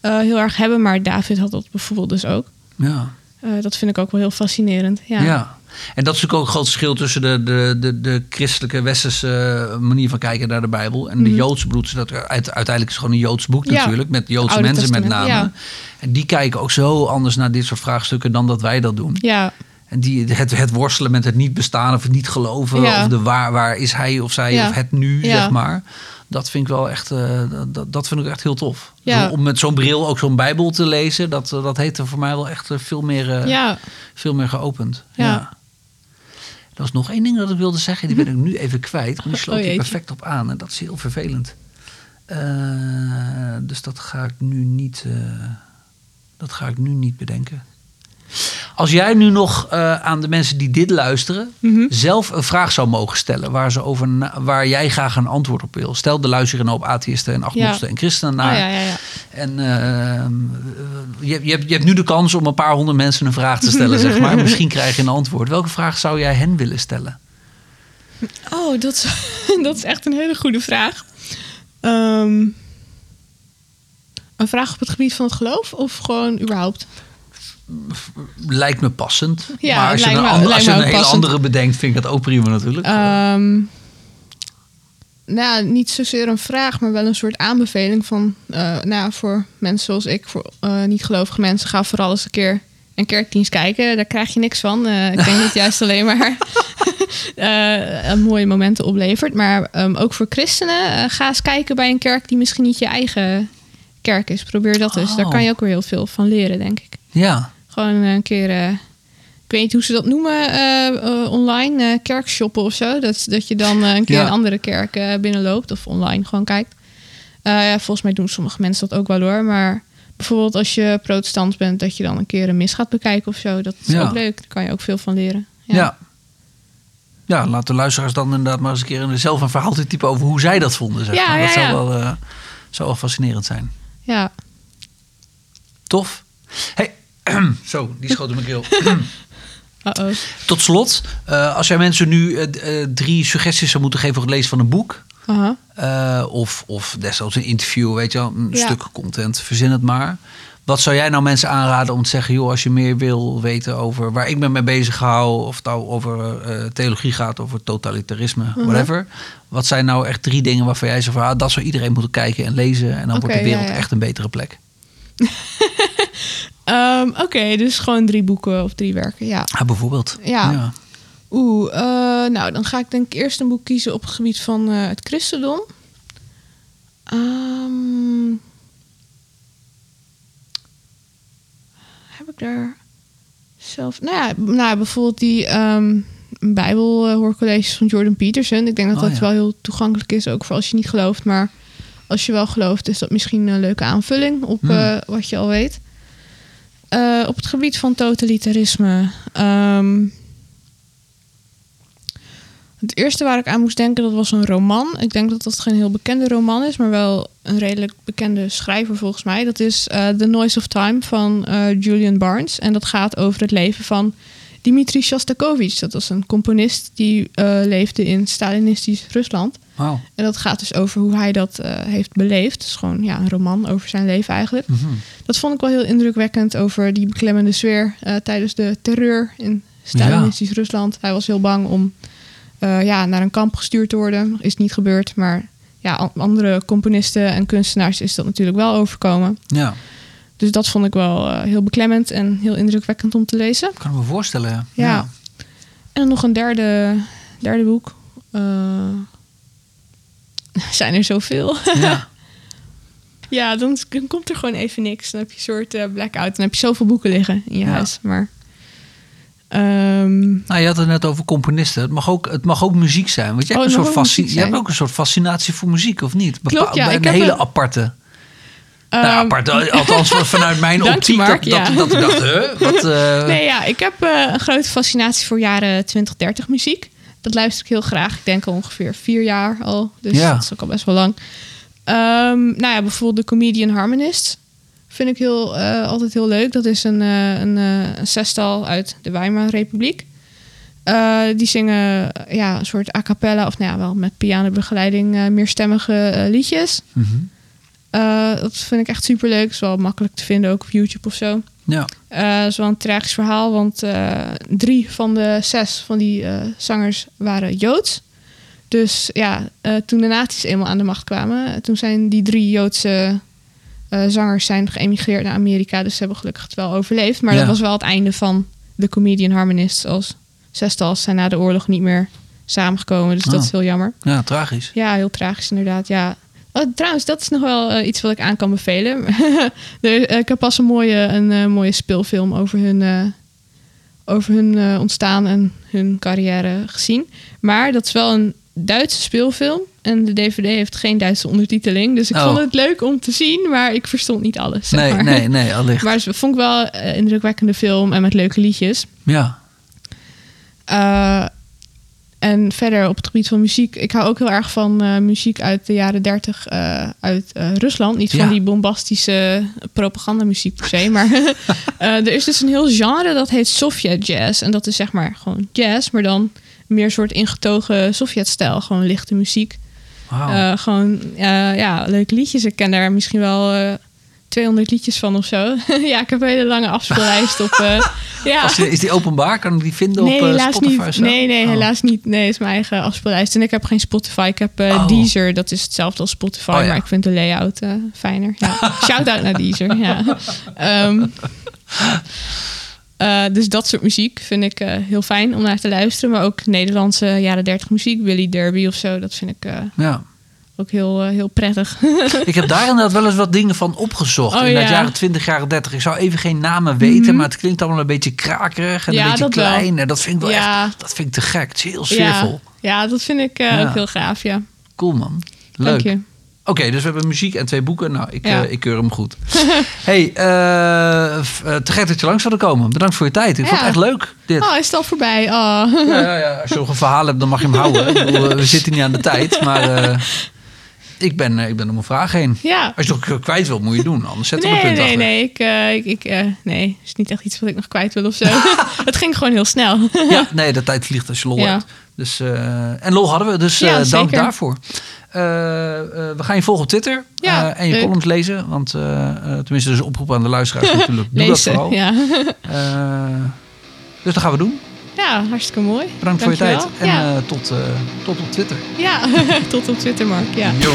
eh, heel erg hebben. Maar David had dat bijvoorbeeld dus ook. ja. Dat vind ik ook wel heel fascinerend. Ja. Ja. En dat is natuurlijk ook een groot verschil tussen de, de, de, de christelijke westerse eh, manier van kijken naar de Bijbel en de Joodse broeders. Dat er uit, uiteindelijk is het gewoon een Joods boek Mhm. Ja. natuurlijk, met Joodse Oude mensen met name. ja. En die kijken ook zo anders naar dit soort vraagstukken dan dat wij dat doen. ja. En die, het, het worstelen met het niet bestaan of het niet geloven. Ja. Of de waar, waar is hij of zij of het nu, zeg maar. Dat vind ik wel echt, eh, dat, dat vind ik echt heel tof. Ja. Om met zo'n bril ook zo'n Bijbel te lezen, dat, eh, dat heeft er voor mij wel echt veel meer, ja. veel meer geopend. Ja. Ja. Er was nog één ding dat ik wilde zeggen, die ben ik nu even kwijt. Maar die sloot Oh, hier jeetje. perfect op aan en dat is heel vervelend. Eh, dus dat ga ik nu niet, eh, dat ga ik nu niet bedenken. Als jij nu nog eh, aan de mensen die dit luisteren Mhm. zelf een vraag zou mogen stellen waar, ze over waar jij graag een antwoord op wil. Stel, de luisteren een hoop atheïsten en agnosten en christenen naar. Oh, ja, ja, ja. En eh, je, je, hebt, je hebt nu de kans om een paar honderd mensen een vraag te stellen, zeg maar. Misschien krijg je een antwoord. Welke vraag zou jij hen willen stellen? Oh, dat is, dat is echt een hele goede vraag. Ehm, Een vraag op het gebied van het geloof of gewoon überhaupt? Lijkt me passend. Ja, maar als je een, me- ander- lijkt als je me een hele passend. andere bedenkt, vind ik dat ook prima natuurlijk. Ehm, nou, niet zozeer een vraag, maar wel een soort aanbeveling van, eh, nou, voor mensen zoals ik, voor eh, niet-gelovige mensen, ga vooral eens een keer een kerkdienst kijken. Daar krijg je niks van. Eh, ik denk dat het juist alleen maar een mooie momenten oplevert. Maar ehm, ook voor christenen, ga eens kijken bij een kerk die misschien niet je eigen kerk is. Probeer dat eens. Daar Oh. kan je ook weer heel veel van leren, denk ik. ja. Gewoon een keer, eh, ik weet niet hoe ze dat noemen, eh, eh, online, eh kerkshoppen of zo. Dat, dat je dan eh, een keer Ja. een andere kerk eh, binnenloopt of online gewoon kijkt. Eh, ja, volgens mij doen sommige mensen dat ook wel hoor. Maar bijvoorbeeld als je protestant bent, dat je dan een keer een mis gaat bekijken of zo. Dat is Ja. ook leuk. Daar kan je ook veel van leren. Ja. ja. laat de luisteraars dan inderdaad maar eens een keer zelf een verhaal te typen over hoe zij dat vonden. Zeg Ja, maar. Dat ja, zou, ja. wel, eh, zou wel fascinerend zijn. ja. Tof. Hey, zo, die schoot in mijn keel. Tot slot, eh, als jij mensen nu eh, eh, drie suggesties zou moeten geven voor het lezen van een boek. Eh, of, of desnoods een interview, weet je wel, een Ja. stuk content, verzin het maar. Wat zou jij nou mensen aanraden om te zeggen, joh, als je meer wil weten over waar ik me mee bezig hou, of het nou over theologie gaat, over totalitarisme, Mhm. whatever. Wat zijn nou echt drie dingen waarvan jij zegt van, ah, dat zou iedereen moeten kijken en lezen en dan wordt de wereld ja, ja. echt een betere plek. Ehm, Oké, dus gewoon drie boeken of drie werken. Ja. Ah, bijvoorbeeld. Ja. Oeh, eh, nou dan ga ik denk ik eerst een boek kiezen op het gebied van eh, het christendom. Ehm, heb ik daar zelf... Nou ja, nou bijvoorbeeld die ehm Bijbelhoorcolleges van Jordan Peterson. Ik denk dat Oh, dat ja. wel heel toegankelijk is, ook voor als je niet gelooft. Maar als je wel gelooft, is dat misschien een leuke aanvulling op Hmm. eh, wat je al weet. Eh, op het gebied van totalitarisme. ehm, het eerste waar ik aan moest denken, dat was een roman. Ik denk dat dat geen heel bekende roman is, maar wel een redelijk bekende schrijver volgens mij. Dat is eh, The Noise of Time van eh, Julian Barnes. En dat gaat over het leven van Dmitri Shostakovich. Dat was een componist die leefde in Stalinistisch Rusland. En dat gaat dus over hoe hij dat eh, heeft beleefd. Het is gewoon ja, een roman over zijn leven eigenlijk. Mhm. Dat vond ik wel heel indrukwekkend over die beklemmende sfeer eh, tijdens de terreur in Stalinistisch Rusland. Hij was heel bang om eh, ja, naar een kamp gestuurd te worden. Is niet gebeurd, maar ja, an- andere componisten en kunstenaars is dat natuurlijk wel overkomen. Ja, Dus dat vond ik wel heel beklemmend en heel indrukwekkend om te lezen. kan ik me voorstellen. Ja. Ja. En dan nog een derde, derde boek. zijn er zoveel? Ja. Ja, dan, dan komt er gewoon even niks. Dan heb je een soort eh, blackout. Dan heb je zoveel boeken liggen in je Ja. huis. Maar ehm, Nou, je had het net over componisten. Het mag ook, het mag ook muziek zijn. Want je, Oh, hebt, het een soort je hebt ook een soort fascinatie voor muziek, of niet? Klopt, ja. Een hele een- aparte. nou, ehm, aparte. Althans, vanuit mijn optiek. Mark, dat, ja. dat, dat ik dacht, huh? Wat, eh, nee, ja, ik heb eh, een grote fascinatie voor jaren 20, 30 muziek. Dat luister ik heel graag. Ik denk al ongeveer vier jaar al. Dus Ja. dat is ook al best wel lang. Ehm, nou ja, bijvoorbeeld de Comedian Harmonist. Vind ik heel, eh, altijd heel leuk. Dat is een, eh, een, eh, een zestal uit de Weimar Republiek. Die zingen ja, een soort a cappella, of nou ja, wel met pianobegeleiding, meerstemmige liedjes. mhm. Eh, dat vind ik echt super leuk. Is wel makkelijk te vinden ook op YouTube of zo. Ja. Eh, dat is wel een tragisch verhaal, want eh, drie van de zes van die eh, zangers waren Joods. Dus ja, eh, toen de nazi's eenmaal aan de macht kwamen, eh, toen zijn die drie Joodse eh, zangers zijn geëmigreerd naar Amerika. Dus ze hebben gelukkig het wel overleefd. Maar Ja. dat was wel het einde van de Comedian Harmonists. Als zestal zijn na de oorlog niet meer samengekomen. Dus dat Oh. is heel jammer. ja, tragisch. Ja, heel tragisch inderdaad. Ja. Oh, trouwens, dat is nog wel eh, iets wat ik aan kan bevelen. Er, eh, ik heb pas een mooie, een eh, mooie speelfilm over hun, over hun ontstaan en hun carrière gezien. Maar dat is wel een Duitse speelfilm. En de DVD heeft geen Duitse ondertiteling. Dus ik Oh. vond het leuk om te zien, maar ik verstond niet alles. zeg Nee, maar. nee, nee, allicht. Maar het vond ik wel een indrukwekkende film en met leuke liedjes. Ja. En verder op het gebied van muziek. Ik hou ook heel erg van eh, muziek uit de jaren 30 eh, uit eh, Rusland. Niet van die bombastische propagandamuziek per se. Maar er is dus een heel genre dat heet Sovjet jazz. En dat is zeg maar gewoon jazz, maar dan meer soort ingetogen Sovjet-stijl. Gewoon lichte muziek. Gewoon ja, leuke liedjes. Ik ken daar misschien wel 200 liedjes van of zo. ja, ik heb een hele lange afspeellijst op. eh, ja. Die- is die openbaar? Kan ik die vinden Nee, op eh, Spotify? niet. Nee, nee, Oh. helaas niet. Nee, het is mijn eigen afspeellijst. En ik heb geen Spotify. Ik heb Oh. Deezer. Dat is hetzelfde als Spotify, Oh, ja. maar ik vind de layout fijner. Ja. Shout-out naar Deezer, ja. Ehm, eh, dus dat soort muziek vind ik heel fijn om naar te luisteren. Maar ook Nederlandse jaren 30 muziek. Willy Derby of zo. Dat vind ik Ja. Ook heel, eh, heel prettig. Ik heb daar inderdaad wel eens wat dingen van opgezocht. Oh, in de ja. jaren 20, jaren 30. Ik zou even geen namen weten, Mhm. maar het klinkt allemaal een beetje krakerig en Ja, een beetje wel. klein. En dat vind ik wel Ja. echt, dat vind ik te gek. Het is heel sfeervol. ja, dat vind ik eh, ook heel gaaf, ja. Cool man. Leuk. Dank je. Oké, dus we hebben muziek en twee boeken. Nou, ik, Ja. eh, ik keur hem goed. hey, te gek dat je langs wilde komen. Bedankt voor je tijd. Ik vond het echt leuk, dit. Oh, is het al voorbij? Oh. Ja, ja, ja. Als je nog een verhaal hebt, dan mag je hem houden. Bedoel, we zitten niet aan de tijd, maar ik, ben, eh, ik ben om een vraag heen. Ja. Als je het nog kwijt wilt, moet je het doen. Anders zet er een punt nee, achter. nee. Ik, eh, ik, ik, eh, nee, is niet echt iets wat ik nog kwijt wil of zo. het ging gewoon heel snel. Ja, nee, de tijd vliegt als je lol Ja. hebt. Dus, en lol hadden we, dus Ja, dank daarvoor. We gaan je volgen op Twitter Ja, en je leuk. columns lezen. Want tenminste, dus oproep aan de luisteraars natuurlijk. Doe dat Lezen. vooral. Ja. Eh, dus dat gaan we doen. Ja, hartstikke mooi. Bedankt voor je tijd. En ja. eh, tot, eh, tot op Twitter. ja, tot op Twitter, Mark. Ja. Yo.